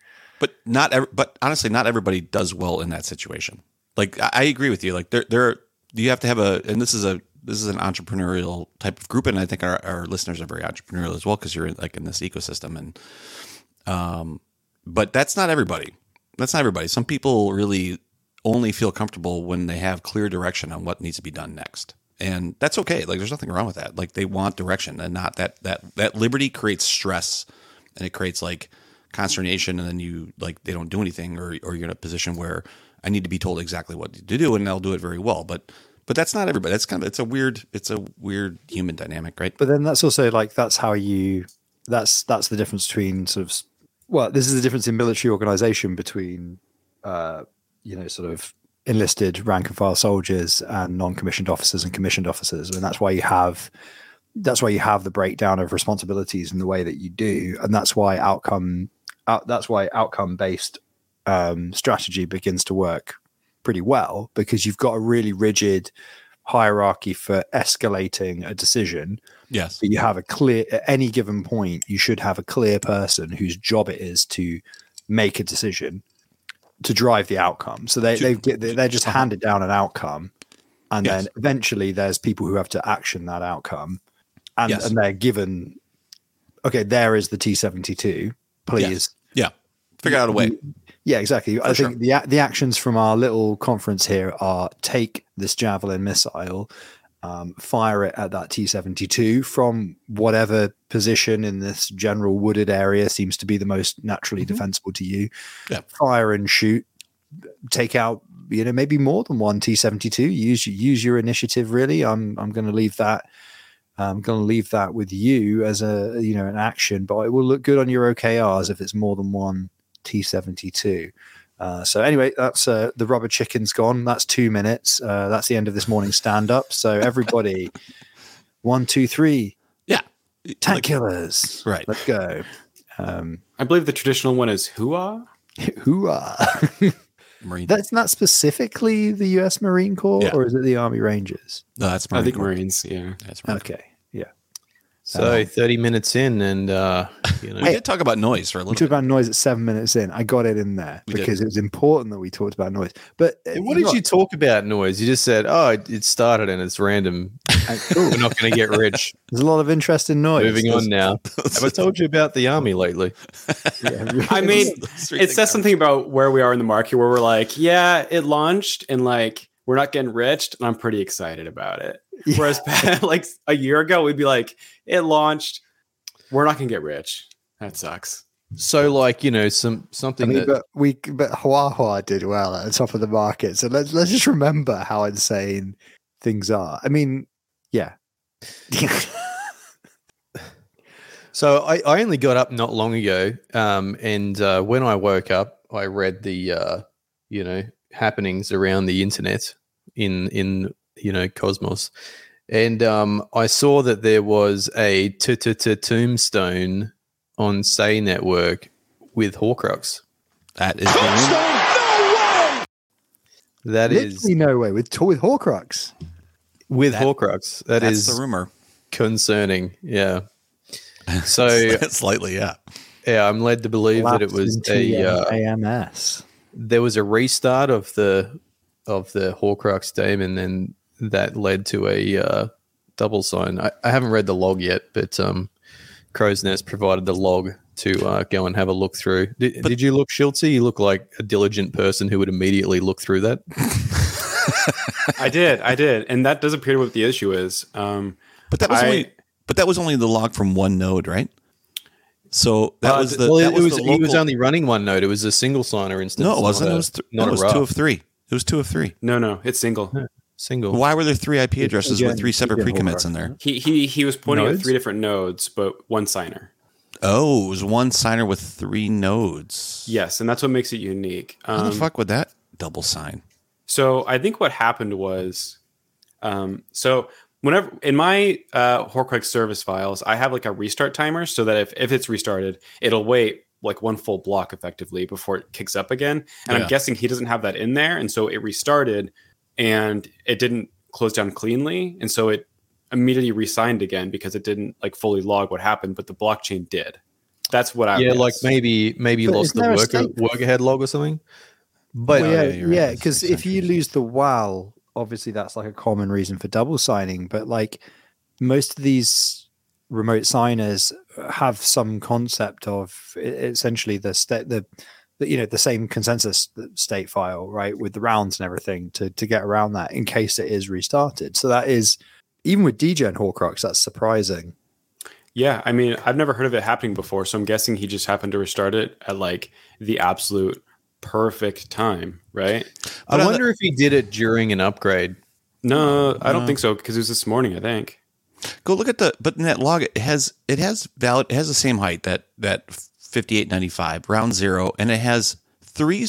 But not but honestly not everybody does well in that situation. Like i, I agree with you like there there you have to have a and this is a this is an entrepreneurial type of group and i think our, our listeners are very entrepreneurial as well because you're in, like in this ecosystem and um but that's not everybody. That's not everybody. Some people really only feel comfortable when they have clear direction on what needs to be done next. And that's okay. Like there's nothing wrong with that. Like they want direction and not that that that liberty creates stress and it creates like consternation and then you like they don't do anything or or you're in a position where I need to be told exactly what to do and they'll do it very well. But but that's not everybody. That's kind of it's a weird it's a weird human dynamic right? But then that's also like that's how you that's that's the difference between sort of well this is the difference in military organization between uh you know sort of enlisted rank and file soldiers and non-commissioned officers and commissioned officers. And that's why you have that's why you have the breakdown of responsibilities in the way that you do. And that's why outcome out, that's why outcome based um, strategy begins to work pretty well because you've got a really rigid hierarchy for escalating a decision. Yes. But you have a clear at any given point you should have a clear person whose job it is to make a decision to drive the outcome so they they they're just Uh-huh. handed down an outcome and Yes. then eventually there's people who have to action that outcome and Yes. and they're given okay there is the t72 please yeah figure out a way yeah, exactly. I For think the the actions from our little conference here are take this javelin missile, um, fire it at that T seventy two from whatever position in this general wooded area seems to be the most naturally Mhm. defensible to you. Yeah. Fire and shoot. Take out you know maybe more than one T seventy two. Use use your initiative. Really, I'm I'm going to leave that. I'm going to leave that with you as a you know an action, but it will look good on your OKRs if it's more than one T72. Uh, so anyway, that's uh, the rubber chicken's gone. That's two minutes. Uh, that's the end of this morning stand up. So everybody, <laughs> one, two, three, Yeah. tank Like- killers. Right. Let's go. Um, I believe the traditional one is hua. Hoorah. <laughs> <laughs> Marine. That's not specifically the U.S. Marine Corps, Yeah. or is it the Army Rangers? no, that's I think Corps. Marines. Yeah. That's Marine Okay, yeah. So 30 minutes in, and uh, you know, We did talk about Nois for a little. We talked bit. about Nois at seven minutes in. I got it in there We did. because it was important that we talked about Nois. But uh, what know did you talk about Nois? You just said, "Oh, it, it started and it's random. Uh, cool. We're not going to get rich." <laughs> There's a lot of interest in Nois. Moving on now. <laughs> Have I told you about the army lately? Yeah. <laughs> I mean, it says something about where we are in the market where we're like, yeah, it launched and like we're not getting rich, and I'm pretty excited about it. Yeah. Whereas <laughs> like a year ago, we'd be like, it launched, we're not gonna get rich. That sucks. So, like you know, some I something mean, that but we but Huahua did well at the top of the market. So let's let's just remember how insane things are. I mean, yeah. <laughs> So I, I only got up not long ago, um, and uh, when I woke up, I read the uh, you know happenings around the internet in in you know Cosmos, and um, I saw that there was a tombstone on Sei Network with Horcrux. That is the rumor. That is Literally no way with with Horcrux. with That- Horcrux. That That's is the rumor. concerning. Yeah. <laughs> So Slightly, yeah. yeah, I'm led to believe that it was a. Uh, AMS. There was a restart of the of the Horcrux daemon, and then that led to a uh, double sign. I, I haven't read the log yet, but um, Crow's Nest provided the log to uh, go and have a look through. Did, did you look, Schultzy? You look like a diligent person who would immediately look through that. <laughs> I did, I did, and that does appear to be what the issue is. Um, But that was I- only but that was only the log from one node, right? So that Uh, was the well, that it was, the he was only running one node. It was a single signer instance. No, it wasn't. not It was th- not no, it was two of three. It was two of three. no, no, it's single. single. Why were there three IP addresses with three separate again, pre-commits in there? He he he was pointing Nodes? at three different nodes, but one signer. Oh, it was one signer with three nodes. Yes, and that's what makes it unique. How Um, the fuck would that double sign? So I think what happened was, um, so whenever in my uh, Horcrux service files, I have like a restart timer so that if, if it's restarted, it'll wait like one full block effectively before it kicks up again. And Yeah. I'm guessing he doesn't have that in there, and so it restarted, and it didn't close down cleanly, and so it immediately resigned again because it didn't like fully log what happened, but the blockchain did. That's what I yeah, guess. like maybe maybe you But lost the a worker, state- write ahead log or something. But Well, yeah, yeah, you're right. yeah, That's because if you lose the WAL, obviously that's like a common reason for double signing. But like most of these remote signers have some concept of essentially the state, the, the you know the same consensus state file, right, with the rounds and everything to to get around that in case it is restarted. So that is even with DGen Horcrux, that's surprising. Yeah, I mean, I've never heard of it happening before, so I'm guessing he just happened to restart it at like the absolute perfect time, right? But I on wonder if he did it during an upgrade. No, I don't No. think so because it was this morning, I think. Go look at the but in that log it has it has valid it has the same height that that 5895 round 0 and it has three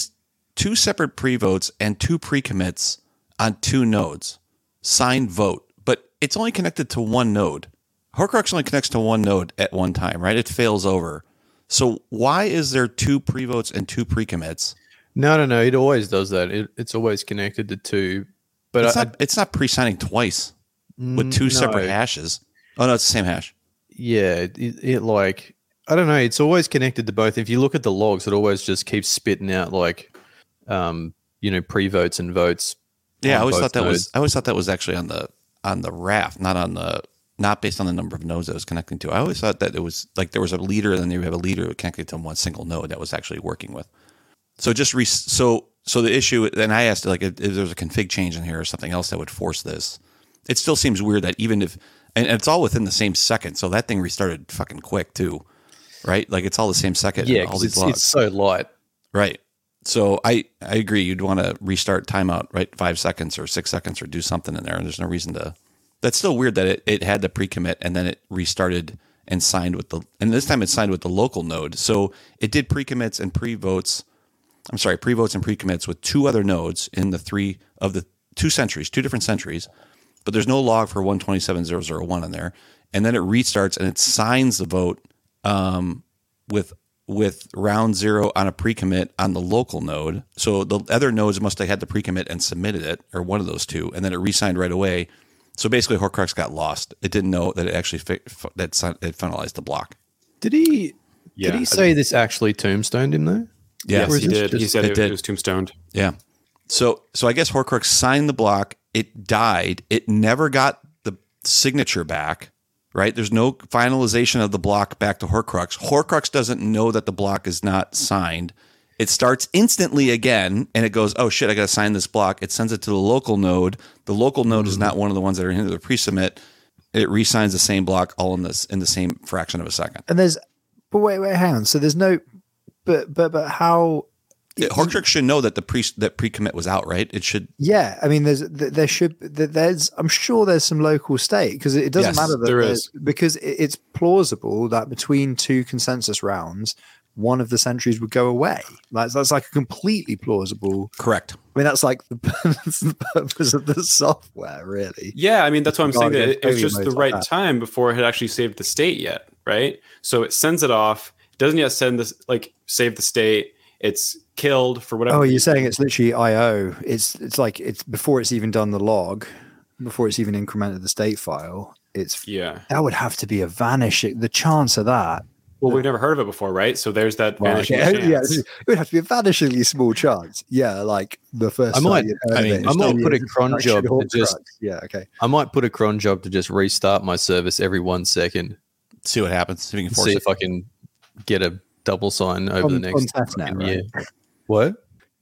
two separate pre-votes and two pre-commits on two nodes. Signed vote, but it's only connected to one node. Horcrux only connects to one node at one time, right? It fails over. So why is there two pre-votes and two pre-commits? No, no, no. It always does that. It, it's always connected to two. But it's I, not it's not pre-signing twice with Mm, two no. separate hashes. Oh no, it's the same hash. yeah, it, it like I don't know. It's always connected to both. If you look at the logs, it always just keeps spitting out like, um, you know, pre-votes and votes. Yeah, I always thought that was. I always thought that was actually on the on the raft, not on the not based on the number of nodes that was connecting to. I always thought that it was like there was a leader, and then you have a leader connected to one single node that was actually working with. So just re- so so the issue. Then I asked like if, there's a config change in here or something else that would force this. It still seems weird that even if and it's all within the same second, so that thing restarted fucking quick too, right? Like it's all the same second. Yeah, all these it's, logs. it's so light. Right. So I I agree. You'd want to restart timeout right five seconds or six seconds or do something in there. And there's no reason to. That's still weird that it, it had the pre commit and then it restarted and signed with the and this time it signed with the local node. So it did pre commits and pre votes I'm sorry, pre-votes and pre-commits with two other nodes in the three of the two sentries, two different sentries, but there's no log for 127001 in there. And then it restarts and it signs the vote um, with with round zero on a pre-commit on the local node. So the other nodes must have had the pre-commit and submitted it, or one of those two, and then it re-signed right away. So basically, Horcrux got lost. It didn't know that it actually fi- that it finalized the block. Did he? Yeah. Did he say this actually tombstoned him though? Yeah, Yes, he this did. He said it it, did. it was tombstoned. Yeah. So so I guess Horcrux signed the block. It died. It never got the signature back. Right? There's no finalization of the block back to Horcrux. Horcrux doesn't know that the block is not signed. It starts instantly again and it goes, oh shit, I got to sign this block. It sends it to the local node. The local node is hmm. not one of the ones that are in the pre submit. It re-signs the same block all in this in the same fraction of a second. And there's, but wait, wait, hang on. So there's no, but but but how? Horcrux should know that the pre that pre commit was out, right? It should Yeah, I mean, there's there should there's I'm sure there's some local state because it doesn't Yes, matter that there's- because it's plausible that between two consensus rounds, one of the sentries would go away. That's that's like a completely plausible. correct. I mean, that's like the, <laughs> that's the purpose of the software, really. Yeah, I mean that's what I'm saying. That Regarding it, it was just the modes like right time before it had actually saved the state yet, right? So it sends it off. Doesn't yet send this like save the state. It's killed for whatever. Oh, you're reason. saying it's literally IO. It's it's like it's before it's even done the log, before it's even incremented the state file. It's Yeah. that would have to be a vanishing. The chance of that Well, we've never heard of it before, right? So there's that Well, vanishing okay, <laughs> yeah, chance. it would have to be a vanishingly small chance. Yeah, like the first. I might- I mean, it, I might put a cron job to just- Horcrux. Yeah, okay. I might put a cron job to just restart my service every one second. See what happens. See if we can force See it. if I can get a double sign over On- the on next testnet, right? year. What?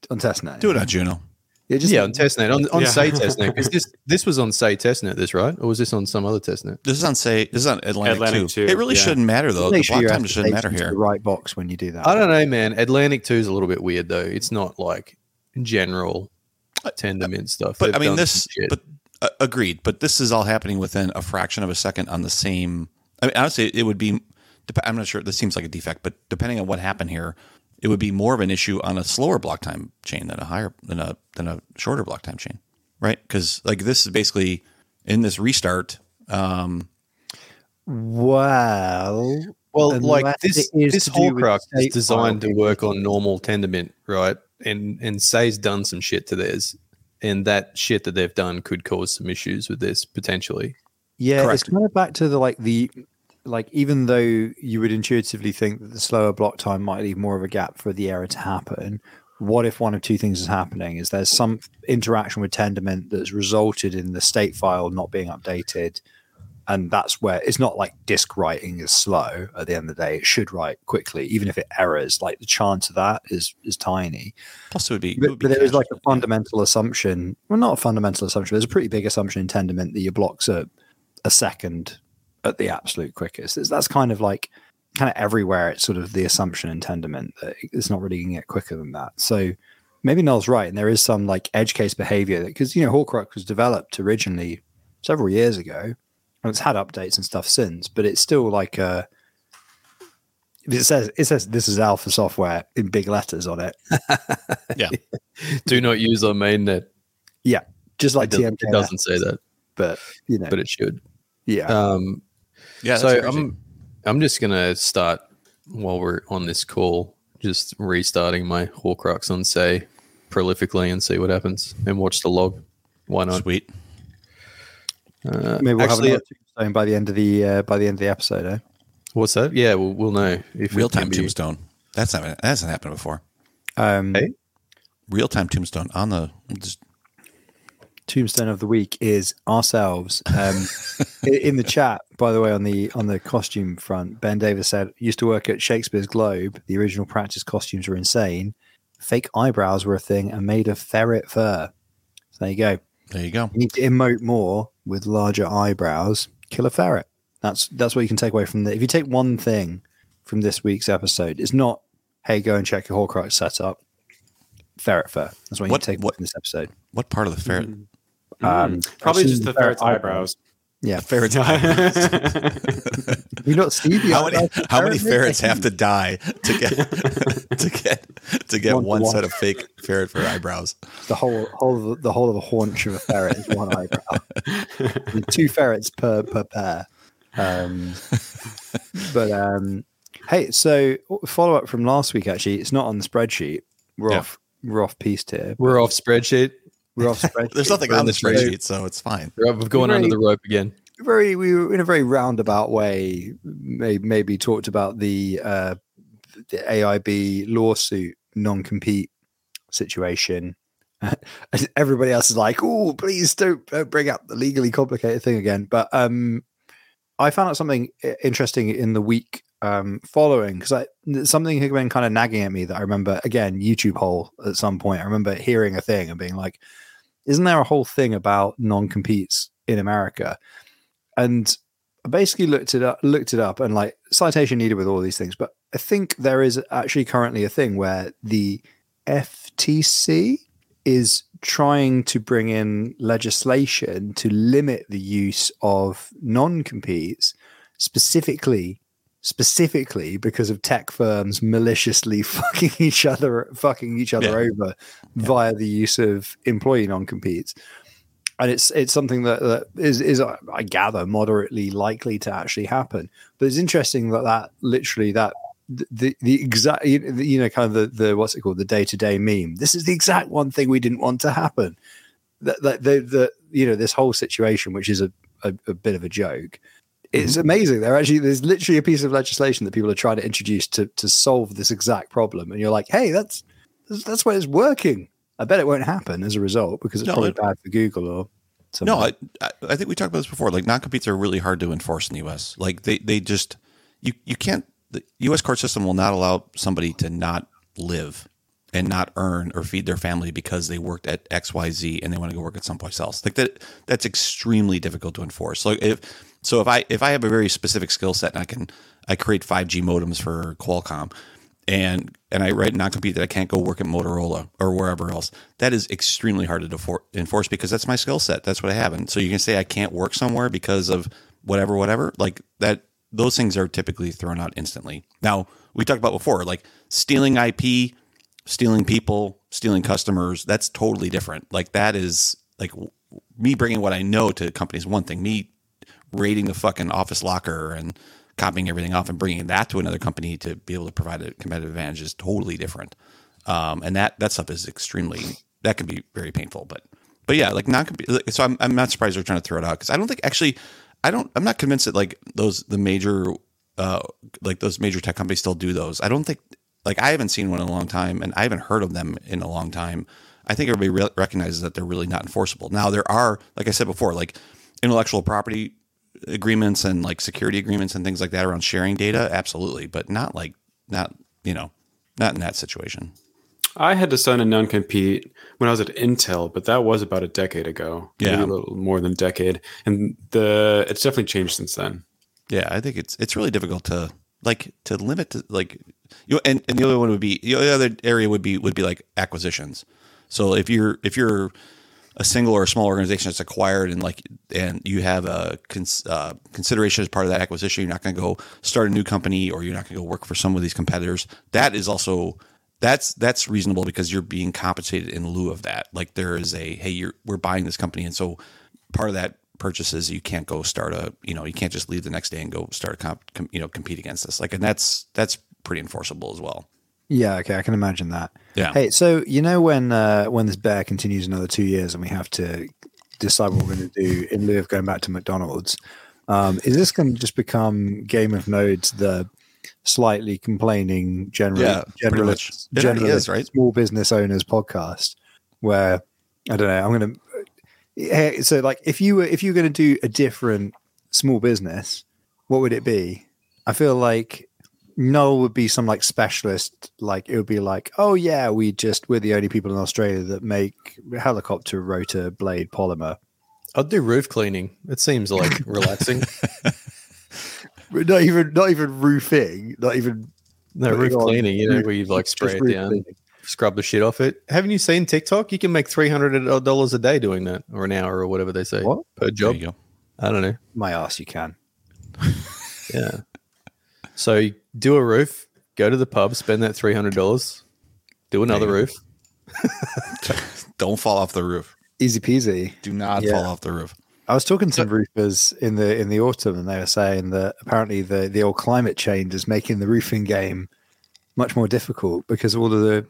On testnet. Do it on Juno. Yeah, just yeah, on testnet, on, on Yeah. Sei <laughs> testnet. Because this this was on Sei testnet, this right, or was this on some other testnet? This is on Sei this is on Atlantic, Atlantic too. too, It really yeah. shouldn't matter though. make The sure block time shouldn't matter here. The right box when you do that. I don't know, man. Atlantic two is a little bit weird though. It's not like general Tendermint stuff. But They've I mean this but uh, agreed, but this is all happening within a fraction of a second on the same I mean honestly it would be dep- I'm not sure this seems like a defect, but depending on what happened here, it would be more of an issue on a slower block time chain than a higher than a than a shorter block time chain. Right? Cuz like this is basically in this restart um Well, Well, like this, it is this to do Horcrux is designed to work on normal Tendermint, right? And and Sei's done some shit to theirs, and that shit that they've done could cause some issues with this potentially. yeah, Correct. it's kind of back to the like the like even though you would intuitively think that the slower block time might leave more of a gap for the error to happen. What if one of two things is happening? Is there's some interaction with Tendermint that's resulted in the state file not being updated, and that's where it's not like disk writing is slow at the end of the day. It should write quickly, even if it errors. Like the chance of that is is tiny. plus it would be, But, would be but there is like a fundamental assumption. Well, not a fundamental assumption. There's a pretty big assumption in Tendermint that your blocks are a second at the absolute quickest. It's, that's kind of like kind of everywhere. It's sort of the assumption in Tendermint that it's not really going to get quicker than that. So maybe Noel's right, and there is some like edge case behavior because you know Horcrux was developed originally several years ago, and it's had updates and stuff since, but it's still like a. It says it says this is alpha software in big letters on it. <laughs> yeah. Do not use our mainnet. Yeah, just like It, TMK, it doesn't say that, but you know, but it should. yeah. Um, Yeah, so crazy. I'm I'm just gonna start while we're on this call, just restarting my Horcrux on Sei prolifically and see what happens and watch the log. Why not? sweet. Uh, Maybe we'll actually, have another tombstone by the end of the uh, by the end of the episode. Eh? what's that? Yeah, we'll, we'll know if Real time be- tombstone. That's not that hasn't happened before. Um, Hey? Real time tombstone on the just Tombstone of the week is ourselves. Um, <laughs> in the chat, by the way, on the on the costume front, Ben Davis said used to work at Shakespeare's Globe. The original practice costumes were insane. Fake eyebrows were a thing and made of ferret fur. So there you go. there you go. You need to emote more with larger eyebrows. Kill a ferret. That's that's what you can take away from the. If you take one thing from this week's episode, it's not hey go and check your Horcrux setup. Ferret fur. That's what you What- take away what- from this episode. What part of the ferret? Um, Mm. Probably just the ferret's eyebrows. Yeah. <laughs> Ferrets. Eyebrows. <laughs> You not see the how many how many ferrets have to die to get <laughs> to get to get One one, to one. set of fake ferret for eyebrows? the whole whole the whole of a haunch of a ferret is one eyebrow. Two ferrets per per pair. Um, but um, hey, so follow up from last week. Actually, it's not on the spreadsheet. We're Yeah. off. We're off piece here. We're off spreadsheet. We're off spreadsheet. There's nothing on the in spreadsheet, so it's fine. Right, We've going Very- under the rope again. very we were in a very roundabout way may, maybe talked about the uh the AIB lawsuit non-compete situation <laughs> everybody else is like oh please don't, don't bring up the legally complicated thing again but um I found out something interesting in the week um following because something had been kind of nagging at me that I remember again YouTube hole at some point I remember hearing a thing and being like isn't there a whole thing about non-competes in America and I basically looked it up, looked it up, and like citation needed with all these things. But I think there is actually currently a thing where the FTC is trying to bring in legislation to limit the use of non-competes, specifically specifically because of tech firms maliciously <laughs> fucking each other fucking each other over via the use of employee non-competes and it's it's something that, that is is uh, I gather moderately likely to actually happen. But it's interesting that that literally that the the exact you know, kind of the the what's it called the day to day meme. This is the exact one thing we didn't want to happen. That that the, the you know this whole situation, which is a, a, a bit of a joke. It's amazing. There actually there's literally a piece of legislation that people are trying to introduce to to solve this exact problem, and you're like, hey, that's that's, why it's working. I bet it won't happen as a result because it's No, probably it- bad for Google or something. No, I, I think we talked about this before. Like non competes are really hard to enforce in the U.S. Like they they just you you can't. The U.S. court system will not allow somebody to not live and not earn or feed their family because they worked at X Y Z and they want to go work at someplace else. Like that that's extremely difficult to enforce. So if so if I if I have a very specific skill set and I can I create five G modems for Qualcomm and and I write non compete that I can't go work at Motorola or wherever else. That is extremely hard to defor- enforce because that's my skill set. That's what I have. And so you can say I can't work somewhere because of whatever, whatever. Like that, those things are typically thrown out instantly. Now we talked about before, like stealing IP, stealing people, stealing customers. That's totally different. Like that is like me bringing what I know to companies. One thing, me raiding the fucking office locker and copying everything off and bringing that to another company to be able to provide a competitive advantage is totally different. Um, and that that stuff is extremely that can be very painful. But but yeah, like non so I'm I'm not surprised they're trying to throw it out because I don't think actually I don't I'm not convinced that like those the major uh like those major tech companies still do those. I don't think like I haven't seen one in a long time and I haven't heard of them in a long time. I think everybody re- recognizes that they're really not enforceable. Now there are, like I said before, like intellectual property agreements and like security agreements and things like that around sharing data, absolutely, but not like not you know not in that situation. I had to sign a non compete when I was at Intel, but that was about a decade ago. Yeah. a little more than a decade, and the it's definitely changed since then. Yeah, I think it's it's really difficult to like to limit to like you and, and the other one would be the other area would be would be like acquisitions. So if you're if you're a single or a small organization that's acquired and like and you have a cons, uh, consideration as part of that acquisition, you're not going to go start a new company or you're not going to go work for some of these competitors. That is also that's that's reasonable because you're being compensated in lieu of that. Like there is a hey, you're we're buying this company, and so part of that purchase is you can't go start a you know you can't just leave the next day and go start a comp, com, you know compete against this. Like and that's that's pretty enforceable as well. Yeah, okay, I can imagine that. Yeah. Hey, so you know when uh, when this bear continues another two years and we have to decide what we're going to do in lieu of going back to McDonald's, um, is this going to just become Game of Nodes, the slightly complaining general, Yeah, generalist, generalist is, right? small business owners podcast? Where I don't know, I'm going to. Hey, so like, if you were if you were going to do a different small business, what would it be? I feel like Null would be some like specialist, like it would be like, oh yeah, we just we're the only people in Australia that make helicopter rotor blade polymer. I'd do roof cleaning. It seems like <laughs> relaxing. Not even not even roofing, not even No, roof cleaning, you know, roof- where you like spray it roof down, cleaning. scrub the shit off it. Haven't you seen TikTok? You can make three hundred dollars a day doing that, or an hour, or whatever they say What? per job. I don't know. My ass, you can. Yeah. So you do a roof, go to the pub, spend that three hundred dollars, do another There you roof. <laughs> Don't fall off the roof. Easy peasy. Do not Yeah. fall off the roof. I was talking to some roofers in the in the autumn, and they were saying that apparently the the old climate change is making the roofing game much more difficult because all of the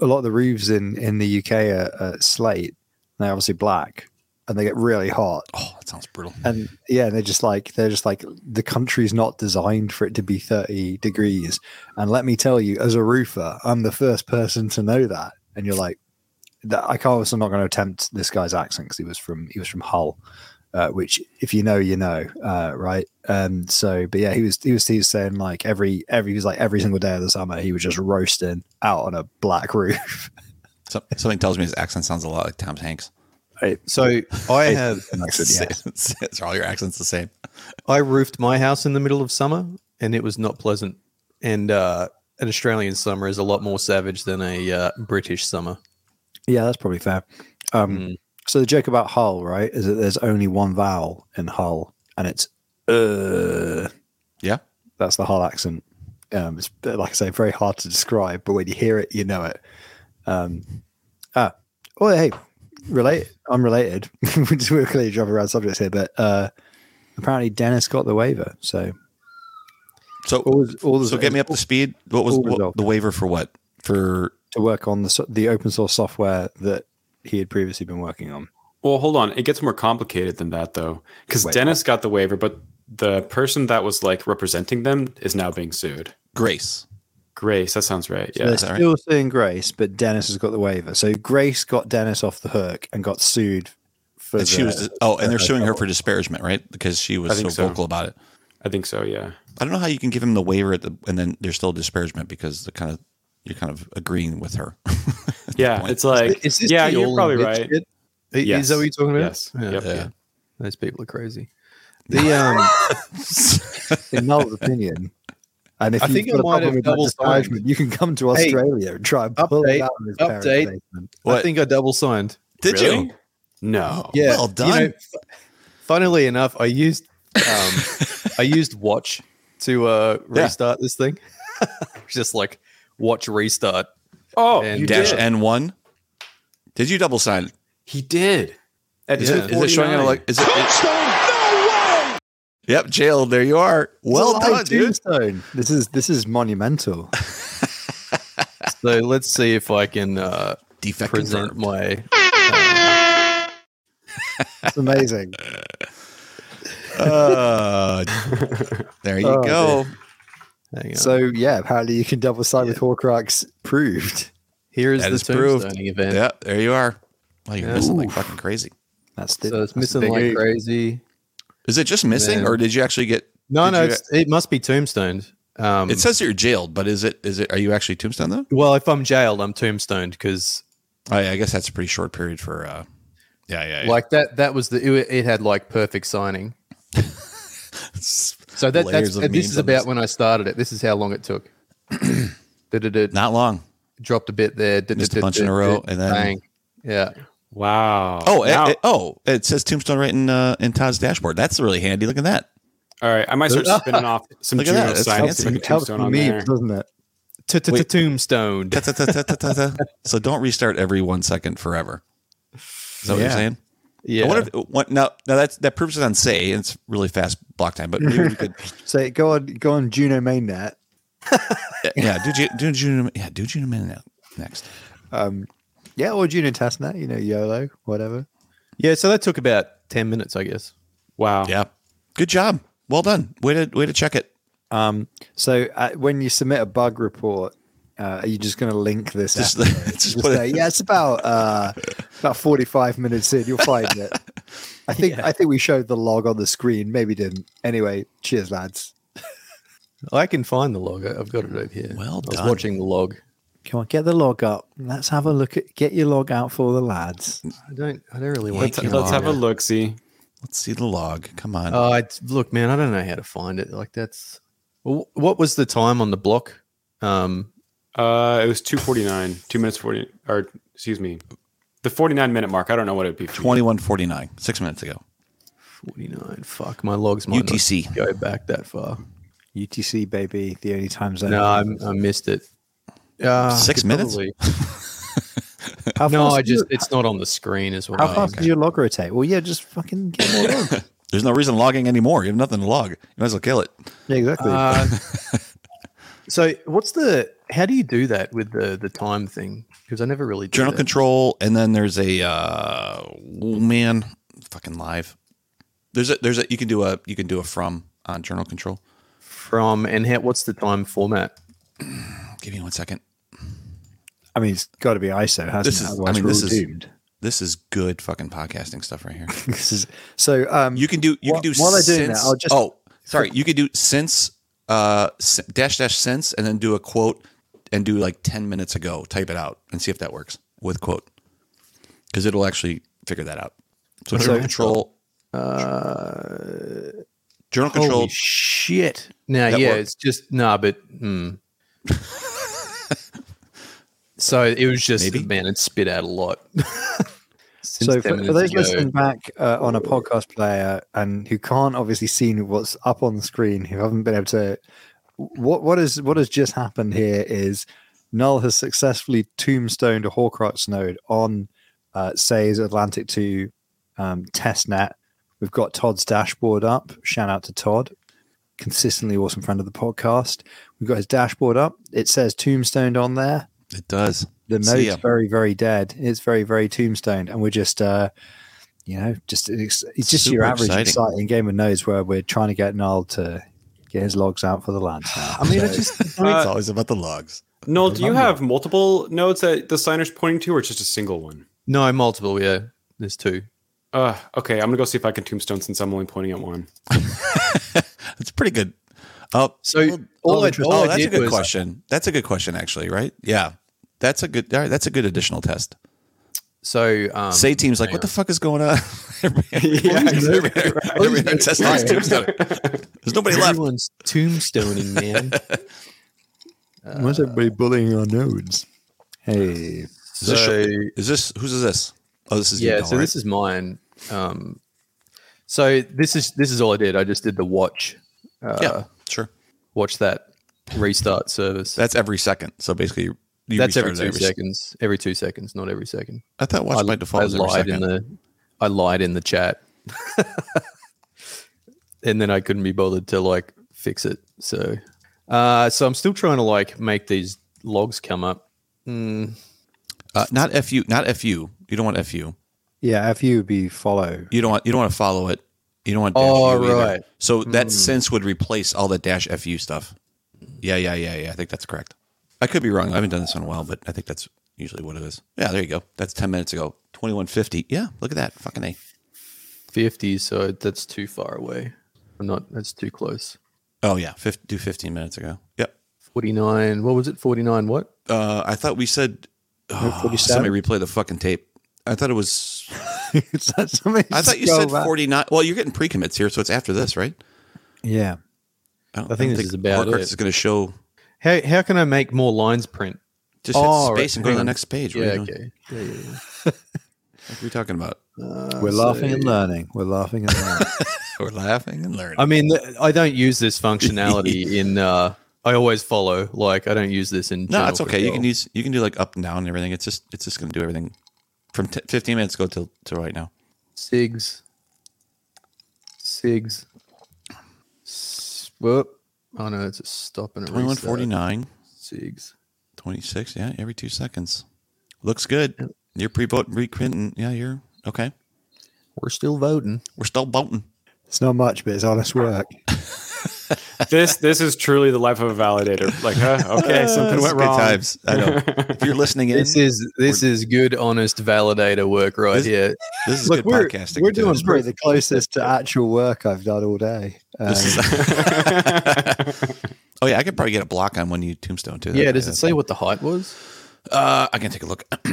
a lot of the roofs in in the UK are, are slate. They're obviously black, and they get really hot. Oh, that sounds brutal. And yeah, they're just like they're just like the country's not designed for it to be thirty degrees. And let me tell you, as a roofer, I'm the first person to know that. And you're like, that I can't. I'm not going to attempt this guy's accent because he was from he was from Hull, uh, which if you know, you know, uh, right? Um, so, but yeah, he was he was he was saying like every every he was like every single day of the summer he was just roasting out on a black <laughs> roof. So, something tells me his accent sounds a lot like Tom Hanks. Right. So I have Accent, yeah. All your accents the same? I roofed my house in the middle of summer, and it was not pleasant. And uh, an Australian summer is a lot more savage than a uh, British summer. Yeah, that's probably fair. Um, Mm. So the joke about Hull, right, is that there's only one vowel in Hull, and it's uh. Yeah. That's the Hull accent. Um, it's like I say, very hard to describe, but when you hear it, you know it. Um, ah, oh hey, relate. I'm related. <laughs> We're just we're clearly jumping around subjects here, but uh, apparently Dennis got the waiver. So So, all, was- all was- so get me up to speed. What was what, the waiver for? What for? to work on the the open source software that he had previously been working on. Well, hold on. It gets more complicated than that, though, because Wait, Dennis got the waiver, but the person that was like representing them is now being sued. Grace. Grace, that sounds right. So Yeah. they're that right? still saying Grace, but Dennis has got the waiver. So Grace got Dennis off the hook and got sued for. And she was oh, and they're for suing her for disparagement, right? Because she was so, so. vocal about it. I think so. Yeah. I don't know how you can give him the waiver at the and then there's still disparagement because the kind of you're kind of agreeing with her. <laughs> Yeah. It's like, Is this yeah, you're probably right. shit? Yes. Is that what you're talking about? Yes. Yeah. Yep. Yeah. Those people are crazy. The <laughs> um, <laughs> in Noel's opinion. And if I you've think I got a might problem have with that double disparagement, you can come to Hey, Australia and try and pull update, it out of his update. basement. I What? think I double signed. Did Really? you? No. Yeah. Well you done. know, funnily enough, I used um, <laughs> I used watch to uh, Yeah. restart this thing. <laughs> Just like watch restart. Oh, And you Dash did. N one. Did you double sign? He did. At Yeah. Is it, is it showing on a like? Is it? Yep, jailed. There you are. Well done, dude. tombstone. This is this is monumental. <laughs> So let's see if I can uh, Defect present my. <laughs> It's amazing. Uh, there you <laughs> Oh, go. So yeah, apparently you can double side with Horcrux proved. here is That the proved. event. Yeah, there you are. Well, you're Yeah. missing like fucking crazy. That's the, So it's that's missing like oof. crazy. Is it just missing, Man. or did you actually get? No, no, you- it's, it must be tombstoned. Um, it says you're jailed, but is it? Is it? Are you actually tombstone though? well, if I'm jailed, I'm tombstoned because Oh, yeah, I guess that's a pretty short period for. uh Yeah, yeah, yeah. like that. That was the it, it had like perfect signing. <laughs> So that, that's this is about when I started it. This is how long it took. did it, it not long. dropped a bit there. Missed a bunch in a row, and then- yeah. Wow. Oh, Now- it, it- oh, it says tombstone right in uh, in Todd's dashboard. That's really handy. Look at that. all right. I might start spinning off <laughs> some Look at that. Juno That's signs fancy. to make a It helps tombstone on memes, there. doesn't it? Wait. Tombstoned. <laughs> So don't restart every one second forever. Is that what you're saying? Yeah. I wonder if, what, now, now that's, that proves it on Sei. and It's really fast block time, but maybe we could, <laughs> So go on, go on Juno mainnet. yeah, do, Ju- do Juno, yeah, do Juno mainnet next. Um, yeah, or Juno testnet. You know, YOLO, whatever. yeah. So that took about ten minutes, I guess. Wow. Yeah. Good job. Well done. Way to, way to check it. Um, so uh, when you submit a bug report, uh, are you just going to link this? Just- afterwards? <laughs> just Just put it- say, yeah, it's about uh, about forty five minutes in. You'll find it. <laughs> I think I think we showed the log on the screen. Maybe didn't. Anyway, cheers, lads. I can find the log. I- I've got it over here. Well done. I was done. watching the log. Come on, get the log up. Let's have a look at get your log out for the lads. I don't. I don't really want Let's, to. let's have a look. See. Let's see the log. Come on. Oh, it's, look, man. I don't know how to find it. Like that's. Wh- What was the time on the block? Um, Uh, it was two forty nine, two minutes forty, or excuse me, the forty nine minute mark. I don't know what it'd be. for 2149, six minutes ago. 49. Fuck, my logs might UTC. not go back that far. UTC baby, the only time zone. No, I, I missed it. Uh, Six minutes? <laughs> how No, I does your- just it's not on the screen as well. how fast does your log rotate? Well, yeah, just fucking get more log. <laughs> There's no reason logging anymore. You have nothing to log. You might as well kill it. yeah, exactly. Uh, <laughs> so what's the how do you do that with the the time thing? Because I never really did Journal that. control, and then there's a uh, oh, man, fucking live. There's a there's a you can do a you can do a from on journal control. from and how, what's the time format? <clears throat> Give me one second. I mean, it's got to be ISO, hasn't This it? is- I mean, this is- doomed. This is good fucking podcasting stuff right here. <laughs> This is so. Um, You can do you While- can do while they're doing that, I'll just- oh sorry you could do since uh dash dash since and then do a quote and do like ten minutes ago. Type it out and see if that works with quote because it'll actually figure that out. So So- journal control Uh, journal control holy shit! Now, yeah, work? it's just no, but hmm. <laughs> so it was just Maybe. man, it spit out a lot. <laughs> So for, for those ago. listening back uh, on a podcast player and who can't obviously see what's up on the screen, who haven't been able to, what what is what has just happened here is Null has successfully tombstoned a Horcrux node on uh, Sei's Atlantic Two um, testnet. We've got Todd's dashboard up. Shout out to Todd, consistently awesome friend of the podcast. We've got his dashboard up. It says tombstoned on there it does. the See node's ya. very very dead it's very very tombstone and we're just uh you know just it's, it's just your average exciting. exciting. game of nodes where we're trying to get null to get his logs out for the land. I mean, So- it just <laughs> it's always about the logs. Noel, do you have multiple nodes that the signer's pointing to, or just a single one? no multiple. Yeah, there's two. Uh, okay, I'm gonna go see if I can tombstone since I'm only pointing at one. <laughs> That's pretty good. Oh, So well, all oh, I- all oh, I that's a good was- question. That's a good question, actually. Right? Yeah, that's a good. All right, that's a good additional test. So um, Sei teams like, what the fuck is going on? <laughs> <laughs> Yeah, Every- every test is tombstone. There's nobody left. everyone's tombstoning, man. <laughs> why's everybody bullying our nodes hey Is this, So- is this whose is this? Oh, this is yeah, you, so this is mine. Um, so this is this is all I did. I just did the watch. Uh, yeah, sure. Watch that restart service. That's every second. So basically, you That's every restarted two seconds. Every two seconds, not every second. I thought watch I, by default I was every lied second. in the I lied in the chat, <laughs> and then I couldn't be bothered to like fix it. So, uh, so I'm still trying to like make these logs come up. Mm, uh, not fu, not fu. You don't want fu. yeah fu would be follow You don't want you don't want to follow it. You don't want. Dash Oh, U right. So that sense would replace all the dash fu stuff. Yeah, yeah, yeah, yeah. I think that's correct. I could be wrong. I haven't done this in a while, but I think that's usually what it is. Yeah, there you go. That's ten minutes ago. Twenty one fifty. Yeah, look at that. Fucking a. 50, so that's too far away. I'm not. That's too close. Oh yeah, 50, do fifteen minutes ago. Yep. 49. What was it? 49. What? Uh, I thought we said. Oh, 47? somebody replay the fucking tape. I thought it was. <laughs> Is that somebody I thought you said back? forty nine. Well, you're getting pre commits here, so it's after this, right? yeah don't- I think don't this is about Horcrux it. is going to show How how can I make more lines print? just hit Oh, space right, and go to the next page. What Yeah. are? Okay. Yeah, yeah, yeah. <laughs> What are we talking about? we're laughing and learning we're laughing and learning <laughs> We're laughing and learning. I mean, I don't use this functionality <laughs> in. Uh, I always follow. Like, I don't use this in. no, Journal it's okay. You can use you can do like up and down and everything. It's just it's just going to do everything from t- 15 minutes ago till to right now. SIGs. SIGs. S- Whoop. Oh no, it's a stop and a Twenty one restart. forty nine. SIGs. 26 yeah every two seconds looks good you're pre voting, re-printing yeah you're okay We're still voting. we're still voting it's not much but it's honest work <laughs> this this is truly the life of a validator. Like, huh? Okay, <laughs> something This is went good wrong. times i know <laughs> if you're listening in This is this is good, honest validator work right This- here. this is Look, good we're- podcasting we're too. doing it's probably the closest to actual work i've done all day um, <laughs> oh yeah i could probably get a block on when you tombstone too Yeah. Does it say what the height was? uh i can take a look <clears throat>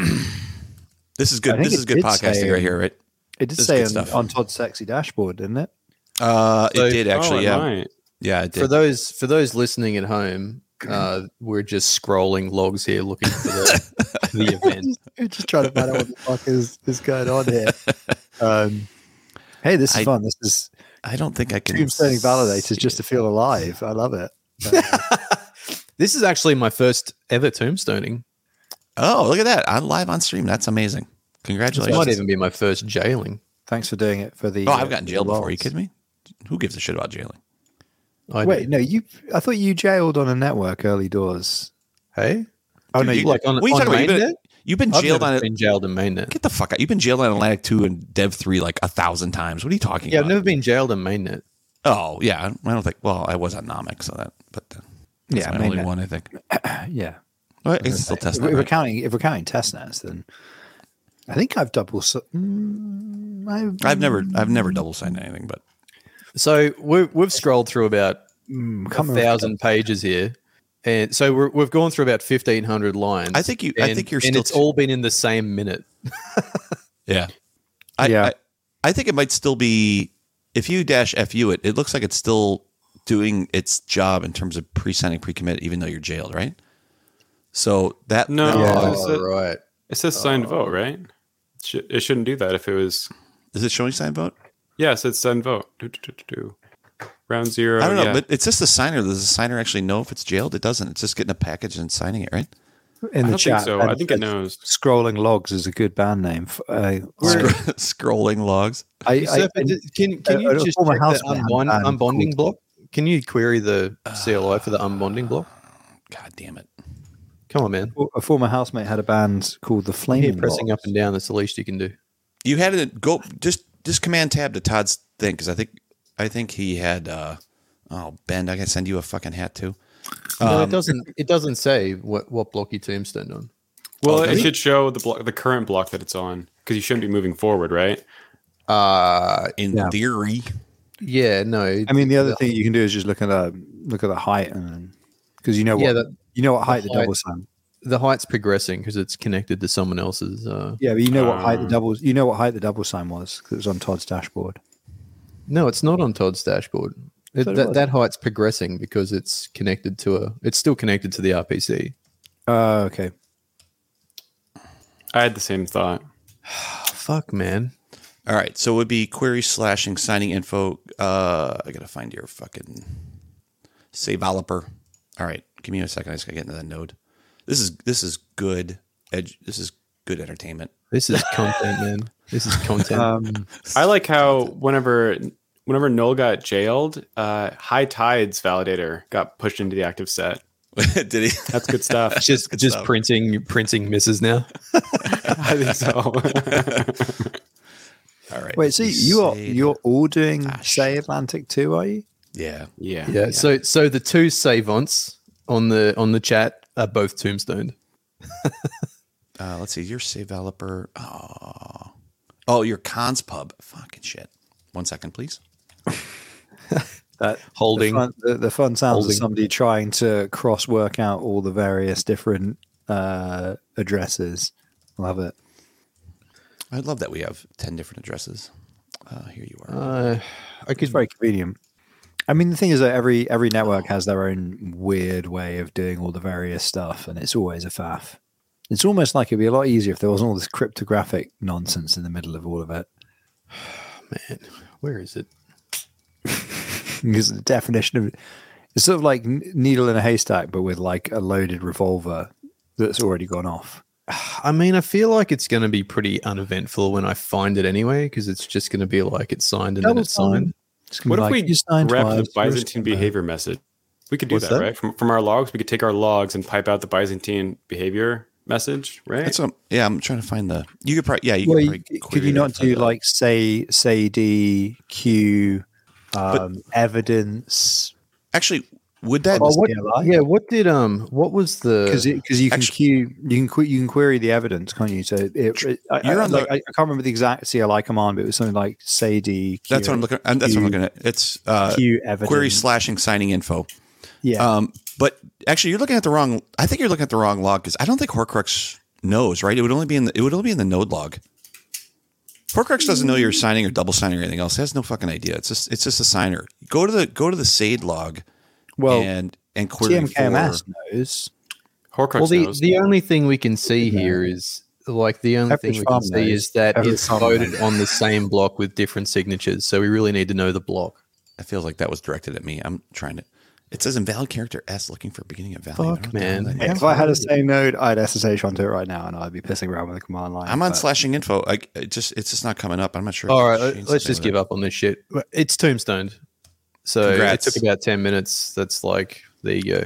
this is good this it is good podcasting say, right here right it did this say on, on todd's sexy dashboard didn't it uh So- it did actually oh, yeah might. Yeah it did For those for those listening at home, uh, we're just scrolling logs here looking for the <laughs> the event. We're just trying to find out what the fuck is, is going on here. <laughs> Um, Hey, this is I- fun. This is I don't think I can. tombstoning validators see just to feel alive. I love it. <laughs> This is actually my first ever tombstoning. Oh, look at that! I'm live on stream. That's amazing. This Congratulations. might even be my first jailing. Thanks for doing it for the. oh, uh, I've gotten the jailed before. Are you worlds. kidding me? Who gives a shit about jailing? I Wait, did. no, you. I thought you jailed on a network early doors. hey, Oh no, you, like on, what are you on talking about? You've mainnet? been, you've been I've jailed never on it. been jailed in mainnet. Get the fuck out! You've been jailed on Atlantic two and Dev three like a thousand times. What are you talking about? Yeah, I've never been jailed in mainnet. Oh yeah, I don't think. Well, I was on Nomic, so that. But uh, that's Yeah, my I mean only one. I think. <clears throat> yeah. Well, I can still If, test we- if that. we're counting, if we're counting test nets, then I think I've double. s- Mm, I've, I've never, I've never double signed anything, but So we've, we've scrolled through about mm, a can't remember if I've thousand pages here. And so we're, we've gone through about 1,500 lines. I think you. I think you're. And still it's too- all been in the same minute. <laughs> yeah, I, Yeah. I, I think it might still be if you dash fu it. It looks like it's still doing its job in terms of pre-signing pre-commit, even though you're jailed, right? So that No, that- Yeah. is it, right. it says signed vote, right? It, should, it shouldn't do that if it was. is it showing signed vote? Yeah, it's says signed vote. Do, do, do, do, do. Round zero. I don't know, yeah. but it's just the signer. Does the signer actually know if it's jailed? It doesn't. It's just getting a package and signing it, right? in I the don't chat. think so. Ben I think it knows. Scrolling logs is a good band name. f- Uh, Scro- <laughs> scrolling logs. I, I, So, but d- can, can a- you a just former check the housemate had unbond, banned unbonding called- block? Can you query the CLI for the unbonding block? God damn it! Come on, man. a former housemate had a band called the Here, Flaming. pressing Logs. up and down. That's the least you can do. You had it go just just command tab to Todd's thing because I think I think he had. uh Oh, Ben, I can send you a fucking hat too. no, Um, it doesn't. It doesn't say what what block you tombstone on. Well, Okay. it should show the block, the current block that it's on, because you shouldn't be moving forward, right? Uh In Yeah. theory, yeah, no. I mean, the other thing you can do is just look at the look at the height, and because you know what yeah, the, you know what height the height. double sign. The height's progressing because it's connected to someone else's. Uh, Yeah, but you know what height the Um, double you know what height the double sign was because it was on Todd's dashboard. no, it's not on Todd's dashboard. It, thought it that, that height's progressing because it's connected to a. It's still connected to the RPC. Oh, okay. I had the same thought. <sighs> Fuck, man. all right. So it would be query slashing signing info. Uh, I gotta find your fucking save developer. All right, give me a second. I just gotta get into that node. This is this is good. Edge. This is good entertainment. This is content, man. This is content. Um, <laughs> I like how whenever whenever Null got jailed, uh, High Tides validator got pushed into the active set. <laughs> Did he? That's good stuff. <laughs> just good just stuff. printing printing misses now. I think so. All right. wait, so you are you're all doing Ah, Sei Atlantic too, are you? Yeah. yeah. Yeah. So so the two savants on the on the chat are both tombstoned. <laughs> Uh, let's see. Your save developer. Oh, oh, your cons pub. Fucking shit. One second, please. <laughs> That Holding. the fun, the, the fun sounds Holding. of somebody trying to cross work out all the various different uh, addresses. Love it. I love that we have ten different addresses. Uh, here you are. Uh, I It's could very convenient. I mean, the thing is that every every network has their own weird way of doing all the various stuff, and it's always a faff. It's almost like it'd be a lot easier if there wasn't all this cryptographic nonsense in the middle of all of it. <sighs> man. Where is it? <laughs> Because the definition of it's sort of like needle in a haystack, but with like a loaded revolver that's already gone off. <sighs> I mean, I feel like it's going to be pretty uneventful when I find it anyway, because it's just going to be like it's signed and then it's signed. What if like, we "You signed grab twice, the Byzantine scumbag." behavior message? We could do What's that, that? right? From, from our logs, we could take our logs and pipe out the Byzantine behavior message, right? That's yeah. I'm trying to find the. You could probably yeah. You Well, could, you, probably could you not do like say say D Q um, evidence? actually? Would that? Oh, what- Yeah. What did um? What was the? because because you can Actu- queue you can que- you can query the evidence, can't you? So it, it, I, You're I, on the- like, I, I can't remember the exact CLI command, but it was something like say D. Q, that's what I'm looking. and That's what I'm looking at. It's uh, Q evidence. query slashing signing info. Yeah, Um, but actually, you're looking at the wrong. I think you're looking at the wrong log because I don't think Horcrux knows. Right? It would only be in the. It would only be in the node log. Horcrux doesn't know you're signing or double signing or anything else. It has no fucking idea. It's just it's just a signer. Go to the go to the SAID log well, and and query TMKMS for. knows. Horcrux well, the knows. the only thing we can see here is like the only Pepperidge thing we Farm can see is that Pepperidge it's Farm voted knows. on the same block with different signatures. So we really need to know the block. It feels like that was directed at me. I'm trying to. It says invalid character S looking for beginning of value. Fuck, don't know what the hell man. that Yeah, if I had a same node, I'd SSH onto it right now, and I'd be pissing around with the command line. I'm on but- slashing info. I it just it's just not coming up. I'm not sure. All if right, it's let- changed let's just give it. up on this shit. It's tombstoned. So Congrats. it took about 10 minutes. That's like, there you go,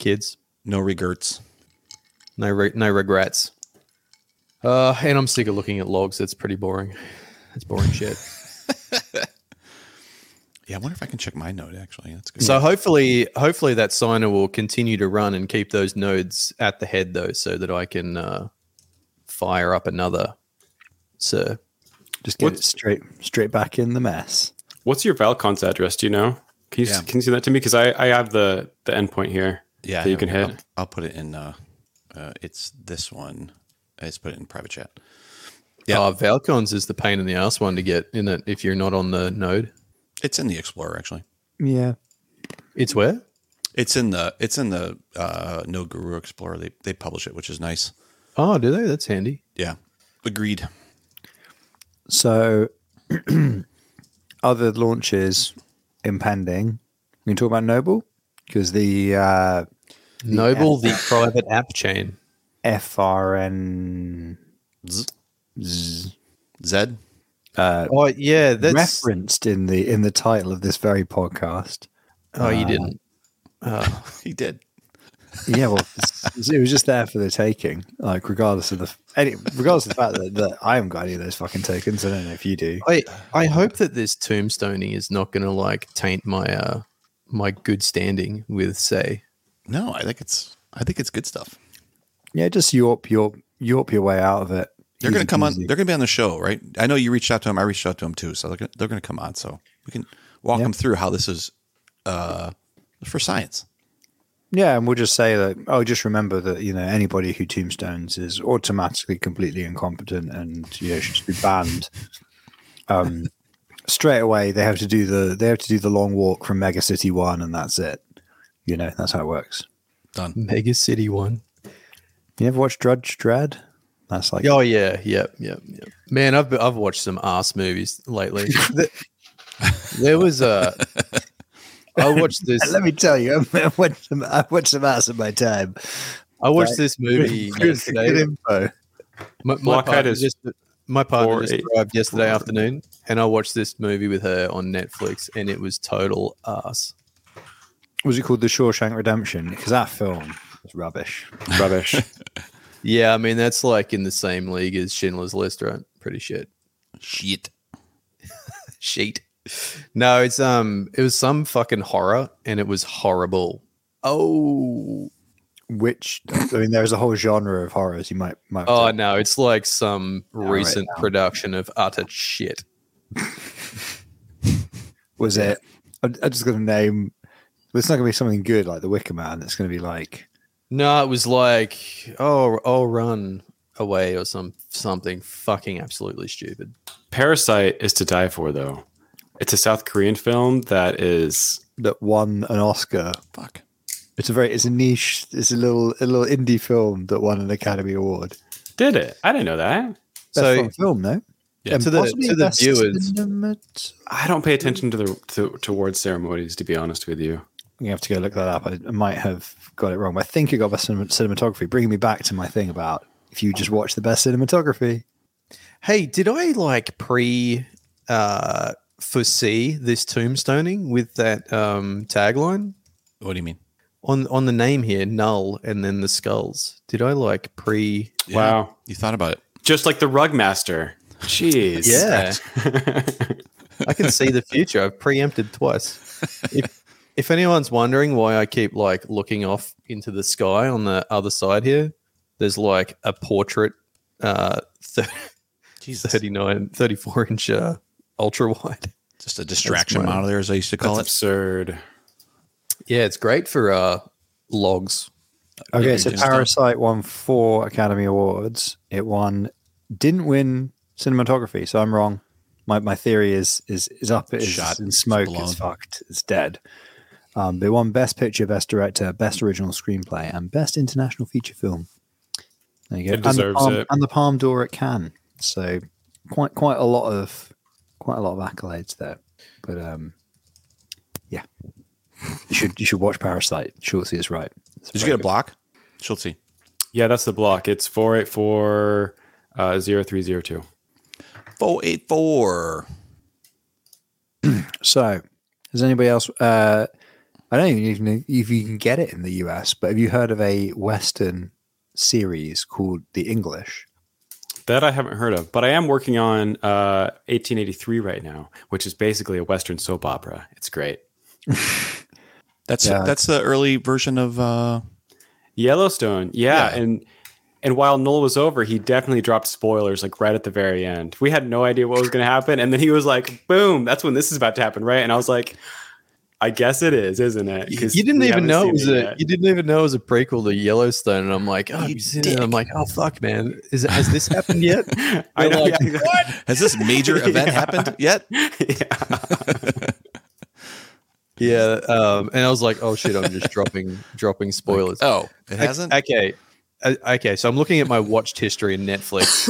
kids. No regrets. No, re- no regrets. Uh, and I'm sick of looking at logs. That's pretty boring. That's boring shit. <laughs> Yeah, I wonder if I can check my node. Actually, that's good. So hopefully, hopefully that signer will continue to run and keep those nodes at the head though, so that I can uh, fire up another. So just get it straight straight back in the mess. What's your Valcon's address? Do you know? Can you Yeah. can you see that to me? Because I, I have the the endpoint here. yeah, that you can hit. I'll, I'll put it in. Uh, uh, it's this one. I just put it in private chat. Yeah. uh, Valcons is the pain in the ass one to get in it if you're not on the node. It's in the Explorer actually. Yeah, It's where? It's in the it's in the uh, Nodes Guru Explorer. They they publish it, which is nice. Oh, do they? That's handy. Yeah, agreed. So, <clears throat> other launches impending. We can talk about Noble because the uh, Noble, the private app chain. FRN Z- Z- Zed. Oh yeah, that's. referenced in the in the title of this very podcast. oh, you didn't. Oh, <laughs> He did. Yeah, well, it was just there for the taking. Like, regardless of the any, regardless of the fact that, that I haven't got any of those fucking tokens. I don't know if you do. I I hope that this tombstoning is not going to like taint my uh my good standing with Sei. No, I think it's I think it's good stuff. Yeah, just yorp your yorp your way out of it. They're going to come on. They're going to be on the show, right? I know you reached out to them. I reached out to them too, so they're going to come on. So we can walk Yeah. them through how this is uh, for science. Yeah, and we'll just say that. Oh, just remember that you know anybody who tombstones is automatically completely incompetent and you know should just be banned. Um, straight away they have to do the they have to do the long walk from Mega City One, and that's it. You know that's how it works. Done. Mega City one. You ever watched Judge Dredd? That's like Oh yeah, yep, yep, yep. Man, I've I've watched some ass movies lately. <laughs> There was a. I watched this. <laughs> Let me tell you, <laughs> I watched some, I watched some ass in my time. I watched this movie <laughs> Good, good info. My, my Blockhead partner just my partner just arrived yesterday afternoon, and I watched this movie with her on Netflix, and it was total ass. Was it called The Shawshank Redemption? Because that film was rubbish. Rubbish. Yeah, I mean that's like in the same league as Schindler's List, right? Pretty shit. Shit. Sheet. No, it's um, it was some fucking horror, and it was horrible. Oh, Which I mean, there's a whole genre of horrors. You might might. oh to- no, it's like some right recent now. production of utter shit. <laughs> was it? I'm, I'm just gonna name. It's not gonna be something good like The Wicker Man. It's gonna be like No, it was like oh, oh, run away or some something fucking absolutely stupid. Parasite is to die for, though. It's a South Korean film that is that won an Oscar. Fuck. It's a very it's a niche. It's a little a little indie film that won an Academy Award. did it. I didn't know that. Best So- film, no? Yeah. And To the- to the viewers- cinemat- I don't pay attention to the to, towards ceremonies, to be honest with you. You have to go look that up. I, I might have got it wrong, but I think it got best cinematography. Bringing me back to my thing about if you just watch the best cinematography. Hey, did I like pre uh foresee this tombstoning with that um tagline What do you mean? on on the name here, null, and then the skulls? Did I like pre? Yeah, Wow. You thought about it. Just like the rug master. Jeez. Yeah, <laughs> I can see the future. I've preempted twice. If if anyone's wondering why I keep like looking off into the sky on the other side here, there's like a portrait, uh, <laughs> thir- Jesus. 39, 34 inch uh, ultra wide. <laughs> Just a distraction monitor, as I used to call That's it. absurd. Yeah, it's great for uh logs. Okay, so Parasite won four Academy Awards. It won, didn't win cinematography, so I'm wrong. My, my theory is is is up. It is Shot. in smoke. Blown. It's fucked. It's dead. Um, they won Best Picture, Best Director, Best Original Screenplay, and Best International Feature Film. There you go. It and, the deserves Palm, it. and the Palme d'Or at Cannes. So quite quite a lot of quite a lot of accolades there. But um, yeah, you should you should watch Parasite. Schultze is right. It's Did you very get a block? Schultze. Yeah, that's the block. It's four eight four uh, zero three zero two. 484. <clears throat> So, does anybody else? Uh, I don't even know if you can get it in the US, but have you heard of a Western series called The English? That I haven't heard of, but I am working on uh, 1883 right now, which is basically a Western soap opera. It's great. <laughs> That's Yeah. that's the early version of uh Yellowstone, yeah, Yeah. and and while Null was over, he definitely dropped spoilers like right at the very end. We had no idea what was going to happen, and then he was like, "Boom! That's when this is about to happen, right?" And I was like, "I guess it is, isn't it?" 'Cause You didn't even know it was it a. You didn't even know it was a prequel to Yellowstone, and I'm like, oh, You seen it? I'm like, oh fuck, man, is has this happened yet? <laughs> I know. like, yeah, <laughs> has this major event Yeah. happened yet? yeah. yeah, um, and I was like, oh shit, I'm just dropping dropping spoilers. Oh, it hasn't? Okay, okay. So I'm looking at my watched history in Netflix,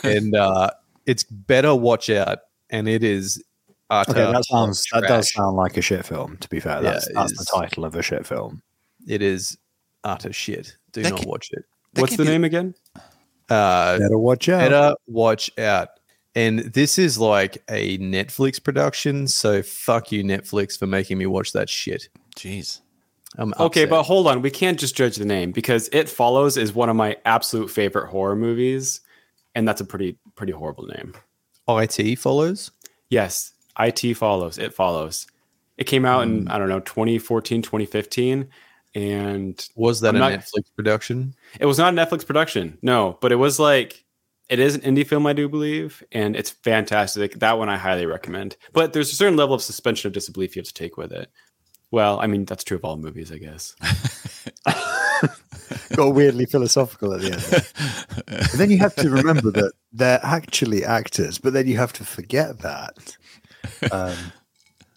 <laughs> and uh, it's better watch out, and it is. Utter Okay, that sounds that does sound like a shit film. To be fair, Yeah, that's it that's the title of a shit film. It is utter shit. Do That not can- watch it. What's the be- name again? Uh, Better watch out. better watch out. And this is like a Netflix production, so fuck you, Netflix, for making me watch that shit. Jeez. I'm Okay, upset. but hold on. We can't just judge the name because It Follows is one of my absolute favorite horror movies, and that's a pretty pretty horrible name. IT follows. Yes, IT Follows. It Follows. It came out in Hmm. I don't know 2014, 2015, and Was that I'm a not- Netflix production? it was not a Netflix production. No, but it was like it is an indie film, I do believe, and it's fantastic. That one I highly recommend. But there's a certain level of suspension of disbelief you have to take with it. Well, I mean that's true of all movies, I guess. <laughs> Got weirdly philosophical at the end. Then you have to remember that they're actually actors, but then you have to forget that. Um,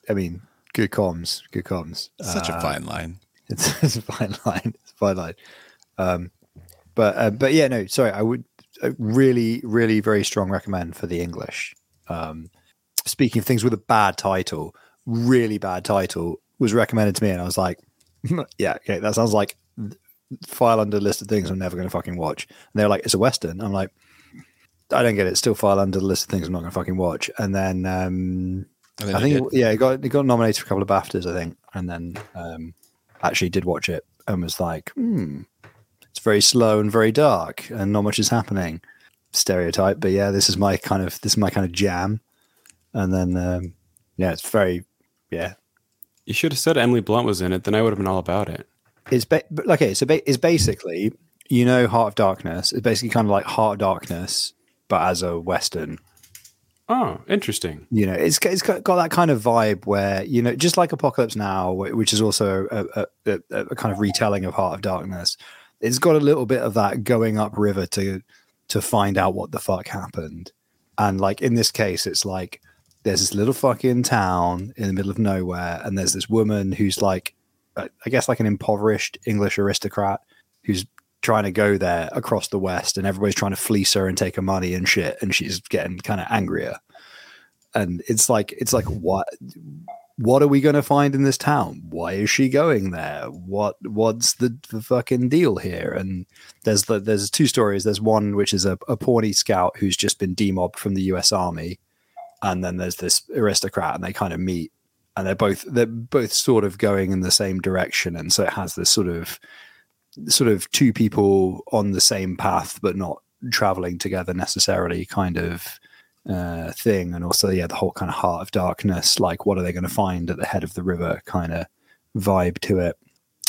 I mean, good comms, good comms. Such a Uh, fine line. It's, <laughs> it's a fine line. It's a fine line. Um, but uh, but yeah, no, sorry. I would uh, really, really, very strong recommend for the English. Um, speaking of things with a bad title, really bad title was recommended to me, and I was like, <laughs> yeah, okay, that sounds like file under list of things I'm never going to fucking watch. And they're like, it's a western. I'm like, I don't get it. Still file under the list of things I'm not going to fucking watch. And then um, I think yeah, it got it got nominated for a couple of BAFTAs, I think, and then um, actually did watch it and was like, hmm, it's very slow and very dark, and not much is happening. Stereotype, but yeah, this is my kind of this is my kind of jam. And then um, yeah, it's very yeah. You should have said Emily Blunt was in it, then I would have been all about it. It's ba- okay, so ba- it's basically you know Heart of Darkness. It's basically kind of like Heart of Darkness, but as a western. Oh, interesting. you know it's it's got that kind of vibe where you know just like apocalypse now which is also a, a, a, a kind of retelling of heart of darkness it's got a little bit of that going up river to to find out what the fuck happened and like in this case it's like there's this little fucking town in the middle of nowhere and there's this woman who's like i guess like an impoverished english aristocrat who's trying to go there across the west and everybody's trying to fleece her and take her money and shit and she's getting kind of angrier. And it's like it's like what what are we going to find in this town? Why is she going there? What what's the, the fucking deal here? And there's the there's two stories. There's one which is a, a Pawnee scout who's just been demobbed from the us army and then there's this aristocrat and they kind of meet and they're both they're both sort of going in the same direction and so it has this sort of sort of two people on the same path but not traveling together necessarily kind of uh, thing, and also yeah, the whole kind of heart of darkness. Like, what are they going to find at the head of the river? Kind of vibe to it.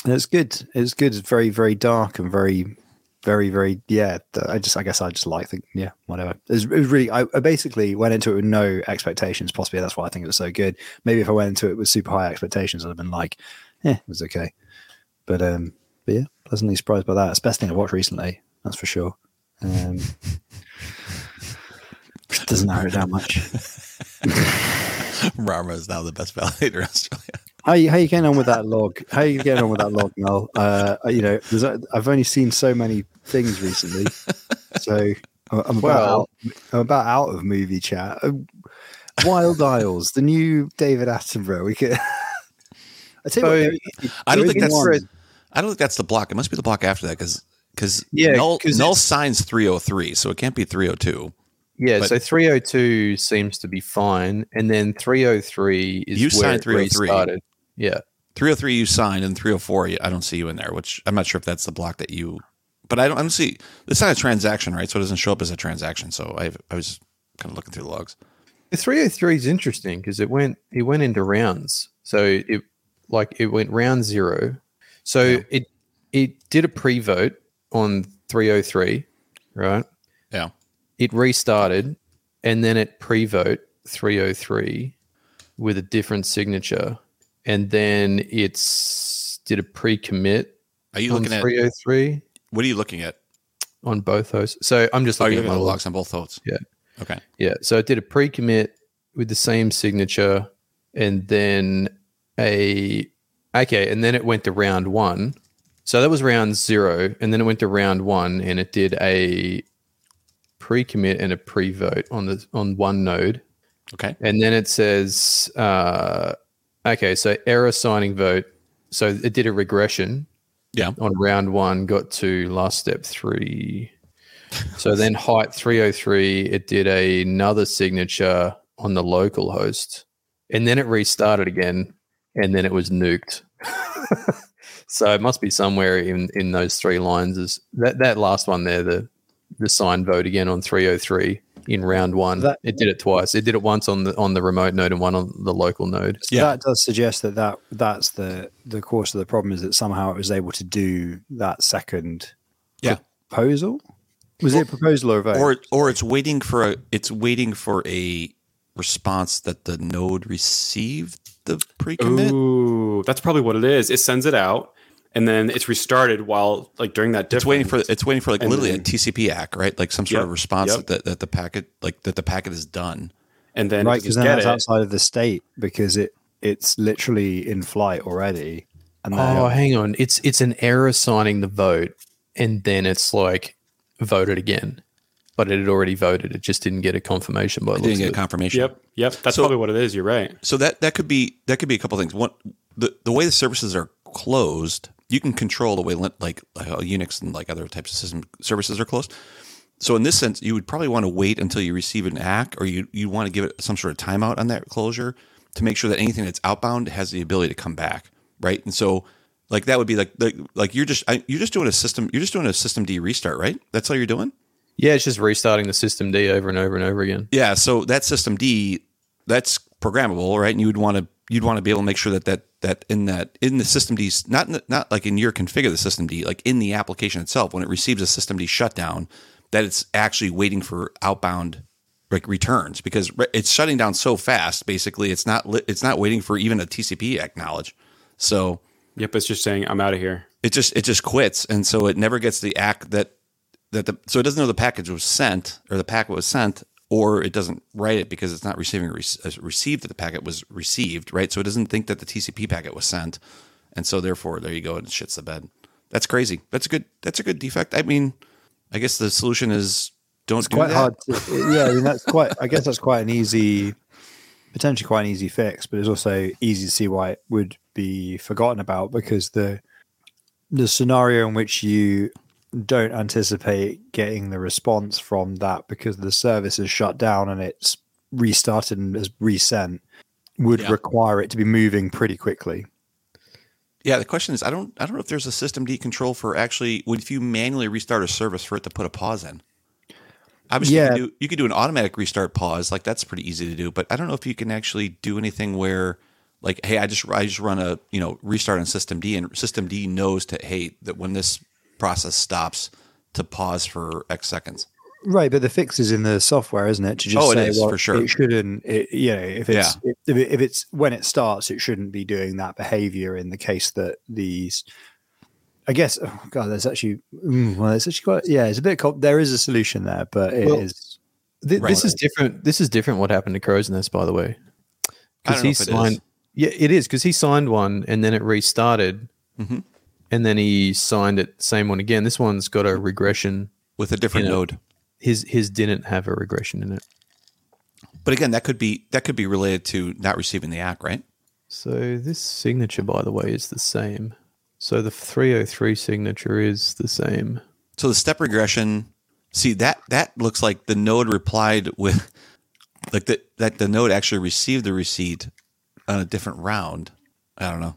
And it's good. It's good. It's very very dark and very very very yeah. I just I guess I just like the yeah whatever. It was, it was really I, I basically went into it with no expectations. Possibly that's why I think it was so good. Maybe if I went into it with super high expectations, I'd have been like, yeah it was okay. But um, but yeah, pleasantly surprised by that. It's the best thing I've watched recently. That's for sure. Um, <laughs> doesn't narrow it down much. <laughs> Rama is now the best validator in Australia. How you, how you getting on with that log? How you getting on with that log, Mel? Uh, you know, I've only seen so many things recently, so I'm I'm about Well- out, I'm about out of movie chat. Uh, Wild Isles, the new David Attenborough. We could. <laughs> I you what, So, there- I don't think that's one- I don't think that's the block. It must be the block after that because because Yeah, null null signs 303, so it can't be 302. Yeah, But- so 302 seems to be fine, and then 303 is You where signed it 303. restarted. Yeah, 303 you signed and 304 I don't see you in there, which I'm not sure if that's the block that you. But I don't. I don't see. It's not a transaction, right? So it doesn't show up as a transaction. So I I was kind of looking through the logs. the 303 is interesting because it went it went into rounds. So it like it went round zero. So it it did a pre-vote on 303, right? Yeah. It restarted, and then it pre-vote 303 with a different signature, and then it's did a pre-commit Are you on looking at 303 what are you looking at? on both hosts. So I'm just Oh, looking you're at my logs. logs on both hosts. Yeah. Okay. Yeah. So it did a pre commit with the same signature and then a. Okay. And then it went to round one. So that was round zero. And then it went to round one and it did a pre commit and a pre vote on the on one node. Okay. And then it says, uh, okay, so error signing vote. So it did a regression. Yeah. On round one, got to last step three. So then <laughs> height 303, it did another signature on the local host. And then it restarted again. And then it was nuked. so it must be somewhere in, in those three lines. Is that, that last one there, the the sign vote again on 303 in round one. That- it did it twice. It did it once on the on the remote node and one on the local node. So Yeah. that does suggest that, that that's the the course of the problem is that somehow it was able to do that second Yeah. proposal. Was it a proposal or a vote? Or or it's waiting for a it's waiting for a response that the node received the pre-commit. Ooh, that's probably what it is. It sends it out, and then it's restarted while like during that. It's waiting for it's waiting for like And literally then- a TCP ACK, right? Like some sort Yep, of response yep. that, that the packet like that the packet is done. and then right, because then that's it. outside of the state because it it's literally in flight already. And then Oh, hang on. It's it's an error signing the vote, and then it's like voted again. But it had already voted. It just didn't get a confirmation by the I didn't get a it. confirmation. Yep, yep. That's So- probably what it is. You're right. So that that could be that could be a couple things. One, the the way the services are closed, you can control the way like, like how Unix and like other types of system services are closed. So in this sense, you would probably want to wait until you receive an ACK, or you you want to give it some sort of timeout on that closure to make sure that anything that's outbound has the ability to come back, right? And so like that would be like like, like you're just I, you're just doing a system you're just doing a system D restart, right? That's all you're doing. Yeah, it's just restarting the system D over and over and over again. Yeah, so that system D, that's programmable, right? And you would want to you'd want to be able to make sure that that that in that in the system D, not in the, not like in your configure the system D, like in the application itself, when it receives a system D shutdown, that it's actually waiting for outbound like returns because it's shutting down so fast. Basically, it's not li- it's not waiting for even a TCP acknowledge. So Yep, it's just saying I'm out of here. it just it just quits, and so it never gets the act that that the so it doesn't know the package was sent or the packet was sent, or it doesn't write it because it's not receiving re- received that the packet was received, right? So it doesn't think that the TCP packet was sent, and so therefore there you go, and it shits the bed. That's crazy. That's a good that's a good defect. I mean, I guess the solution is don't do quite that. hard. To, yeah, I mean that's quite. I guess that's quite an easy, potentially quite an easy fix, but it's also easy to see why it would be forgotten about because the the scenario in which you don't anticipate getting the response from that because the service is shut down and it's restarted and is resent would Yeah. require it to be moving pretty quickly. Yeah, the question is, I don't, I don't know if there's a system D control for actually, would if you manually restart a service for it to put a pause in. Obviously, you, Yeah. do, you could do an automatic restart pause, like that's pretty easy to do. But I don't know if you can actually do anything where, like, hey, I just, I just run a, you know, restart on System D, and System D knows to, hey, that when this process stops, to pause for X seconds. Right, but the fix is in the software, isn't it? To just Oh, it say, is, well, for sure. It shouldn't. It, you know, if it's if, if it's when it starts, it shouldn't be doing that behavior. In the case that these, I guess, oh god, there's actually, mm, well, it's actually quite, yeah, it's a bit. Com- there is a solution there, but it is. Well, Th- Right. This is different. This is different. What happened to Crow's Nest, by the way? Because don't know he if it is. signed. Yeah, it is because he signed one and then it restarted, Mhm. And then he signed it same one again. This one's got a regression. with a different node. His his didn't have a regression in it. But again, that could be that could be related to not receiving the ACK, right? So this signature, by the way, is the same. So the 303 signature is the same. So the step regression, see that that looks like the node replied with like the that the node actually received the receipt on a different round. I don't know.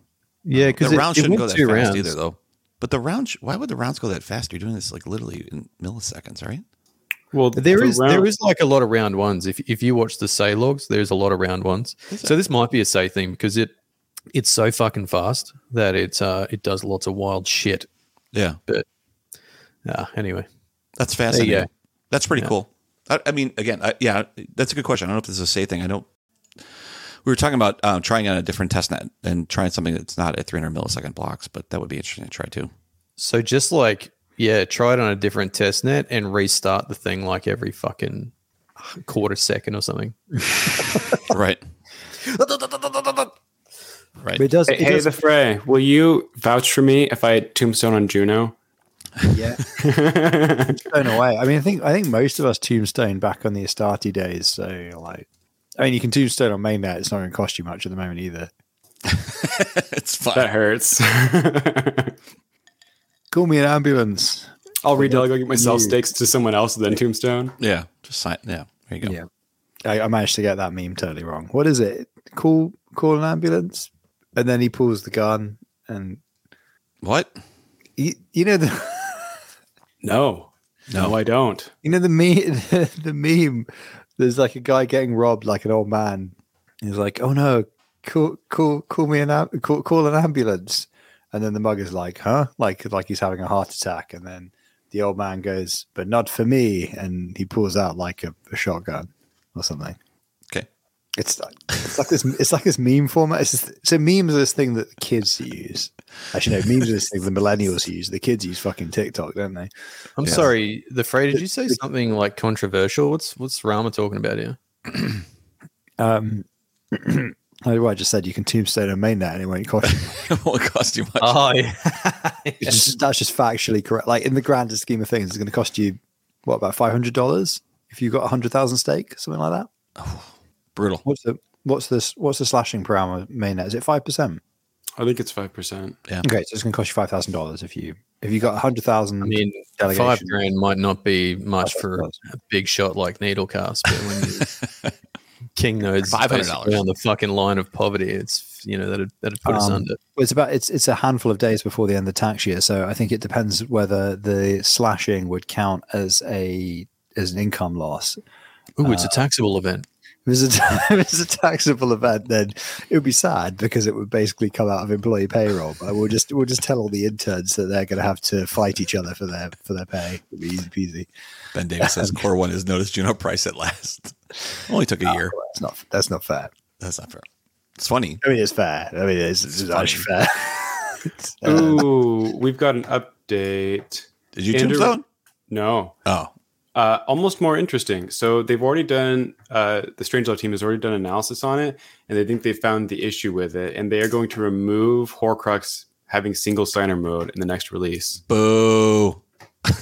Yeah, because The it, round it shouldn't went go that fast rounds. either, though. But the round, sh- why would the rounds go that fast? You're doing this like literally in milliseconds, right? Well, There the is round- there is like a lot of round ones. If if you watch the Sei logs, there's a lot of round ones. So this might be a Sei thing because it it's so fucking fast that it uh it does lots of wild shit. Yeah, Yeah. Anyway, that's fascinating. go. That's pretty Yeah. cool. I, I mean, again, I, yeah, that's a good question. I don't know if this is a Sei thing. I don't. We were talking about um, trying on a different test net and trying something that's not at 300 millisecond blocks, but that would be interesting to try too. so just like yeah, try it on a different test net and restart the thing like every fucking quarter second or something. <laughs> right. But Right. it does. Hey, it hey does the Frey, will you vouch for me if I Tombstone on Juno? yeah. <laughs> Tombstone away. I mean, I think I think most of us tombstone back on the Astarte days. So like, I mean, you can tombstone on mainnet. It's not going to cost you much at the moment either. <laughs> it's fine. That hurts. <laughs> Call me an ambulance. I'll redelegate myself You- stakes to someone else than Tombstone. Yeah. Just sign. Yeah. There you go. Yeah, I, I managed to get that meme totally wrong. What is it? Call call an ambulance, and then he pulls the gun, and What? you, you know the No, no, I don't. you know the meme <laughs> the meme. There's like a guy getting robbed, like an old man. He's like, "Oh no, call call call me an call, call an ambulance," and then the mug is like, "Huh?" Like like he's having a heart attack, and then the old man goes, "But not for me," and he pulls out like a, a shotgun or something. Okay. It's like it's like this. It's like this meme format. It's just, so memes are this thing that the kids use. Actually, no, memes are this thing the millennials use. The kids use fucking TikTok, don't they? I'm Yeah. sorry, the Frey, did you say something like controversial? What's what's Rama talking about here? <clears throat> Um, <clears throat> I I just said you can tombstone a mainnet and it won't cost you. <laughs> it won't cost you much. Oh yeah. <laughs> It's just, that's just factually correct. Like in the grander scheme of things, it's going to cost you what about five hundred dollars if you've got a hundred thousand stake, something like that. Brutal. What's the what's this? What's the slashing per hour mainnet? Is it five percent? I think it's five percent. Yeah. Okay, so it's going to cost you five thousand dollars if you if you got a hundred thousand. I mean, Delegation. five grand might not be much for a big shot like Needlecast, but when you <laughs> Kingnodes $500. on the fucking line of poverty, it's you know that'd that'd put us Um, under. It's about it's it's a handful of days before the end of the tax year, so I think it depends whether the slashing would count as a as an income loss. Ooh, it's a taxable event. If it's a, <laughs> if it's a taxable event, then it would be sad because it would basically come out of employee payroll. But we'll just we'll just tell all the interns that they're going to have to fight each other for their for their pay. It'd be easy peasy. Ben Davis says Core One has noticed Juno price at last. <laughs> Only took a year. That's not that's not fair. That's not fair. It's funny. I mean, it's fair. I mean, it's, it's actually fair. Uh, <laughs> Ooh, we've got an update. Did you Andrew- tombstone? No, Oh, uh, almost more interesting. So they've already done. Uh, the Strangelove team has already done analysis on it, and they think they found the issue with it, and they are going to remove Horcrux having single signer mode in the next release. boo. <laughs>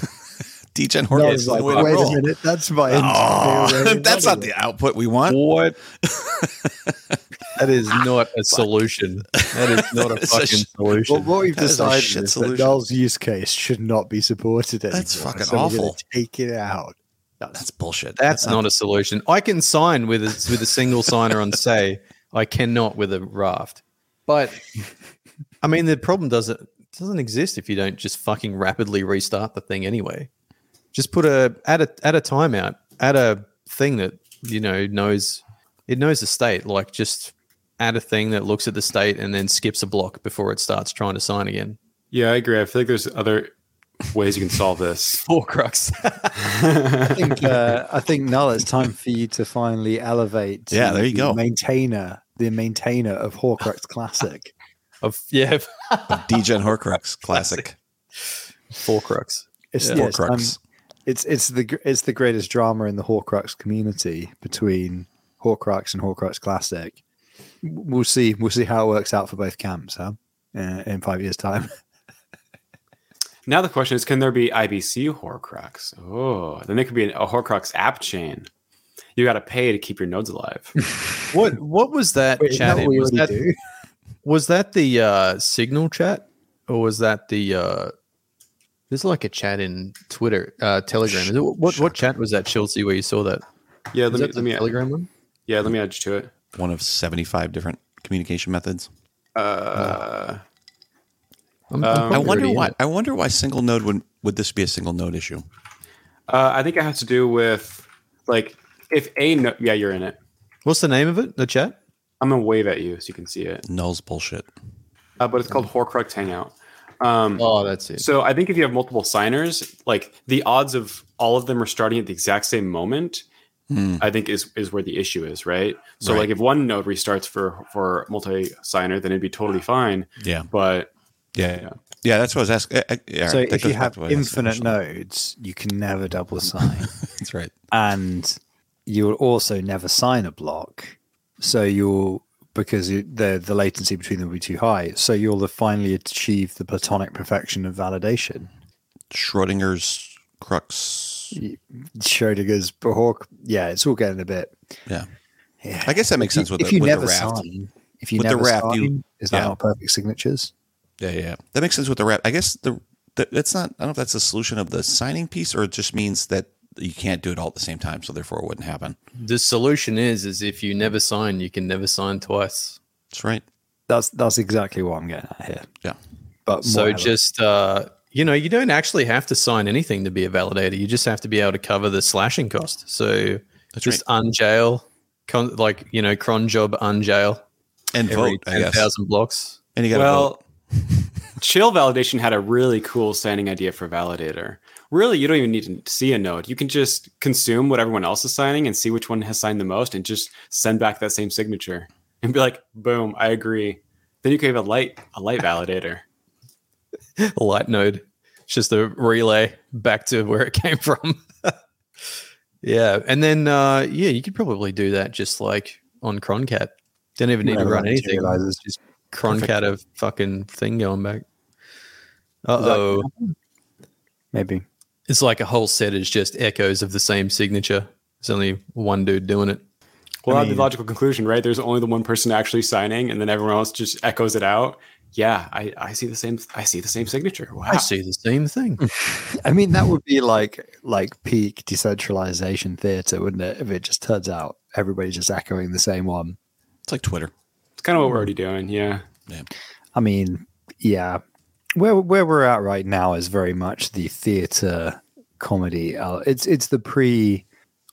Degen no, Horcrux it's is like, the way to wait a minute, that's my. Oh, <laughs> that's not the output we want. What? <laughs> that is not a <laughs> solution. That is not a <laughs> It's a fucking sh- solution. Well, what we've That is a decided shit is that solution. Null's use case should not be supported anymore. That's fucking so we're awful. Take it out. That's, That's bullshit. That's not a solution. I can sign with a, with a single signer on Sei. I cannot with a raft. But I mean, the problem doesn't doesn't exist if you don't just fucking rapidly restart the thing anyway. Just put a add a add a timeout. Add a thing that you know knows it knows the state. Like just add a thing that looks at the state and then skips a block before it starts trying to sign again. Yeah, I agree. I feel like there's other ways you can solve this. <laughs> Four crux. <laughs> <laughs> I think. Uh, I think Null. It's time for you to finally elevate. Yeah, there you the go. Maintainer, the maintainer of Horcrux Classic. of yeah, Degen Horcrux classic. four crux. It's, Yeah. yeah, it's, um, Horcrux. it's it's the it's the greatest drama in the Horcrux community between Horcrux and Horcrux Classic. We'll see. We'll see how it works out for both camps, huh? Uh, in five years' time. <laughs> Now the question is, can there be IBC Horcrux? Oh, then there could be a Horcrux app chain. You got to pay to keep your nodes alive. <laughs> What what was that Wait, chat? that in? what we Was that, do? <laughs> was that the uh, signal chat or was that the uh, there's like a chat in Twitter, uh, Telegram. Is it, what what chat was that, Chelsea, where you saw that? yeah, Is let me, that the let me Telegram one? yeah, let me add you to it. One of 75 different communication methods. Uh, I'm, I'm Um, I wonder why. it. I wonder why single node would would this be a single node issue? uh, I think it has to do with like if a no- yeah, you're in it. What's the name of it? The chat? I'm gonna wave at you so you can see it. Null's bullshit. Uh, but it's called Horcrux Hangout. Um, Oh, that's it. So I think if you have multiple signers, like the odds of all of them are starting at the exact same moment, Hmm. I think is is where the issue is, right? So Right. like if one node restarts for for multi signer, then it'd be totally fine. Yeah. But Yeah. Yeah. Yeah. that's what I was asking. Uh, uh, yeah, so if you have to what I asked infinite nodes, you can never double sign, <laughs> That's right. and you will also never sign a block. So you'll because you, the the latency between them will be too high. So you'll have finally achieve the platonic perfection of validation. Schrodinger's crux. Schrodinger's Hawk. Yeah, it's all getting a bit. Yeah. Yeah. I guess that makes sense with if the, you with never the raft. sign, if you With the never raft, sign, you- is that yeah. not perfect signatures? Yeah, yeah, yeah. That makes sense with the raft. I guess the, the that's not. I don't know if that's the solution of the signing piece, or it just means that you can't do it all at the same time, so therefore it wouldn't happen. the solution is is if you never sign, you can never sign twice. That's right. That's that's exactly what I'm getting at here. Yeah. But So just uh, you know, you don't actually have to sign anything to be a validator. You just have to be able to cover the slashing cost. So That's just unjail, con- like you know, cron job unjail And every vote, I guess. thousand blocks. And you got to well, vote. <laughs> chill validation had a really cool signing idea for validator. Really, you don't even need to see a node. You can just consume what everyone else is signing and see which one has signed the most, and just send back that same signature and be like, "Boom, I agree." Then you can have a light a light validator. A <laughs> light node. It's just a relay back to where it came from. <laughs> yeah, and then uh, yeah, you could probably do that just like on Croncat. Don't even need to run anything. materializes. Just Croncat a fucking thing going back. Uh oh. maybe. It's like a whole set is just echoes of the same signature. There's only one dude doing it. Well, I that'd be mean- the logical conclusion, right? There's only the one person actually signing, and then everyone else just echoes it out. Yeah, I, I see the same. I see the same signature. Wow. I see the same thing. <laughs> I mean, that would be like like peak decentralization theater, wouldn't it? If it just turns out everybody's just echoing the same one. It's like Twitter. It's kind of what we're already doing. Yeah. Yeah. I mean, yeah, where where we're at right now is very much the theater comedy. Uh, it's it's the pre.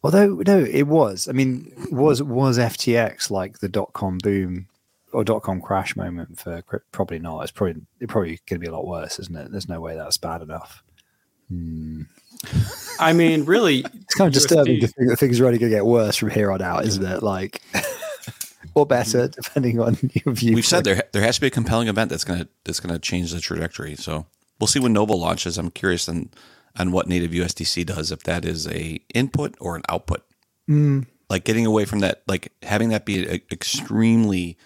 Although no, it was. I mean, was was FTX like the dot com boom or dot com crash moment for probably not. It's probably it probably going to be a lot worse, isn't it? There's no way that's bad enough. Hmm. I mean, really, <laughs> It's kind of disturbing to think that things are only going to get worse from here on out, isn't it? Like, <laughs> or better, depending on your view. We've said there there has to be a compelling event that's gonna that's gonna change the trajectory. So we'll see when Noble launches. I'm curious on on what native USDC does, if that is a input or an output. Like getting away from that, like having that be an extremely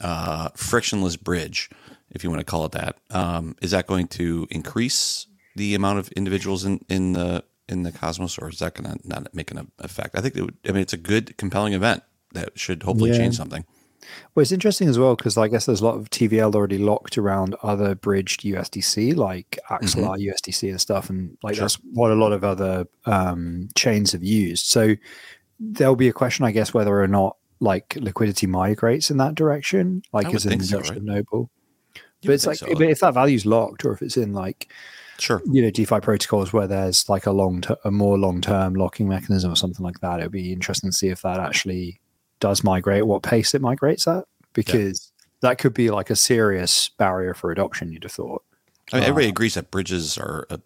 uh, frictionless bridge, if you want to call it that. Um, is that going to increase the amount of individuals in, in the in the cosmos, or is that going to not make an effect? I think it would. I mean, it's a good, compelling event that should hopefully Yeah. change something. Well, it's interesting as well because I guess there's a lot of TVL already locked around other bridged USDC like Axelar USDC and stuff, and like Sure. that's what a lot of other um, chains have used. So there'll be a question, I guess, whether or not like liquidity migrates in that direction, like as in think so, right? Noble. You but it's like, so. but if that value's locked, or if it's in like Sure. you know DeFi protocols where there's like a long, ter- a more long term locking mechanism or something like that, it'd be interesting to see if that actually does migrate, what pace it migrates at, because that could be like a serious barrier for adoption. You'd have thought. I mean, everybody uh, agrees that bridges are. A,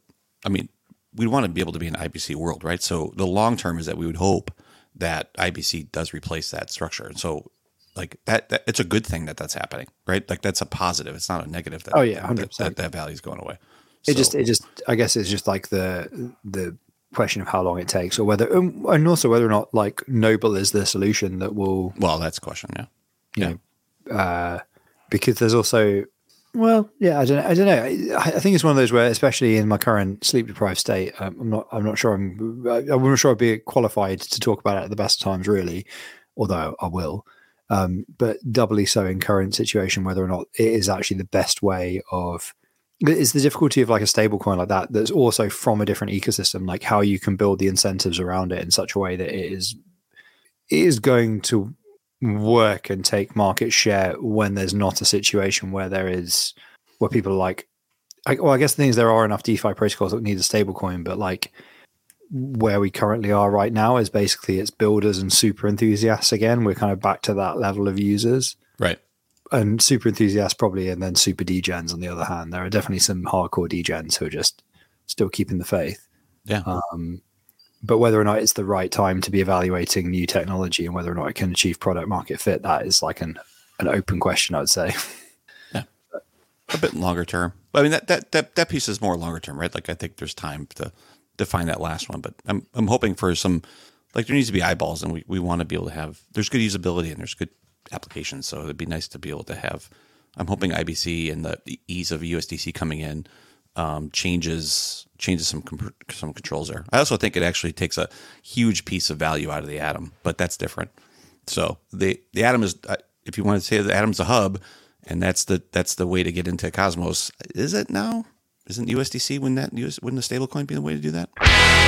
I mean, we'd want to be able to be in an IBC world, right? So the long term is that we would hope that IBC does replace that structure. And so, like that, that it's a good thing that that's happening, right? Like that's a positive. It's not a negative. That, Oh, yeah, that, 100%. that, that value is going away. It So- just, it just, I guess it's just like the the question of how long it takes, or whether, um, and also whether or not like Noble is the solution that will well, that's a question. Yeah. you know, uh, because there's also Well, yeah, I don't, I don't know. I, I think it's one of those where, especially in my current sleep deprived state, um, I'm not, I'm not sure I'm, I'm not sure I'd be qualified to talk about it at the best of times, really. Although I will, um, but doubly so in current situation, whether or not it is actually the best way of. It's the difficulty of like a stable coin like that. That's also from a different ecosystem, like how you can build the incentives around it in such a way that it is, it is going to work and take market share when there's not a situation where there is where people are like I, well i guess the thing is there are enough defi protocols that need a stable coin but like where we currently are right now is basically it's builders and super enthusiasts again we're kind of back to that level of users Right. and super enthusiasts probably and then super degens on the other hand there are definitely some hardcore degens who are just still keeping the faith Yeah. um, but whether or not it's the right time to be evaluating new technology and whether or not it can achieve product market fit, that is like an an open question, I would say. <laughs> Yeah, a bit longer term. I mean that that that that piece is more longer term, right? Like I think there's time to define that last one, but I'm I'm hoping for some like there needs to be eyeballs, and we, we want to be able to have there's good usability and there's good applications, so it'd be nice to be able to have. I'm hoping IBC and the ease of USDC coming in um, changes changes some com- some controls there. I also think it actually takes a huge piece of value out of the Atom, but that's different. So the the Atom is uh, if you want to say the Atom's a hub, and that's the that's the way to get into Cosmos. Is it now? Isn't USDC when that wouldn't the stablecoin be the way to do that?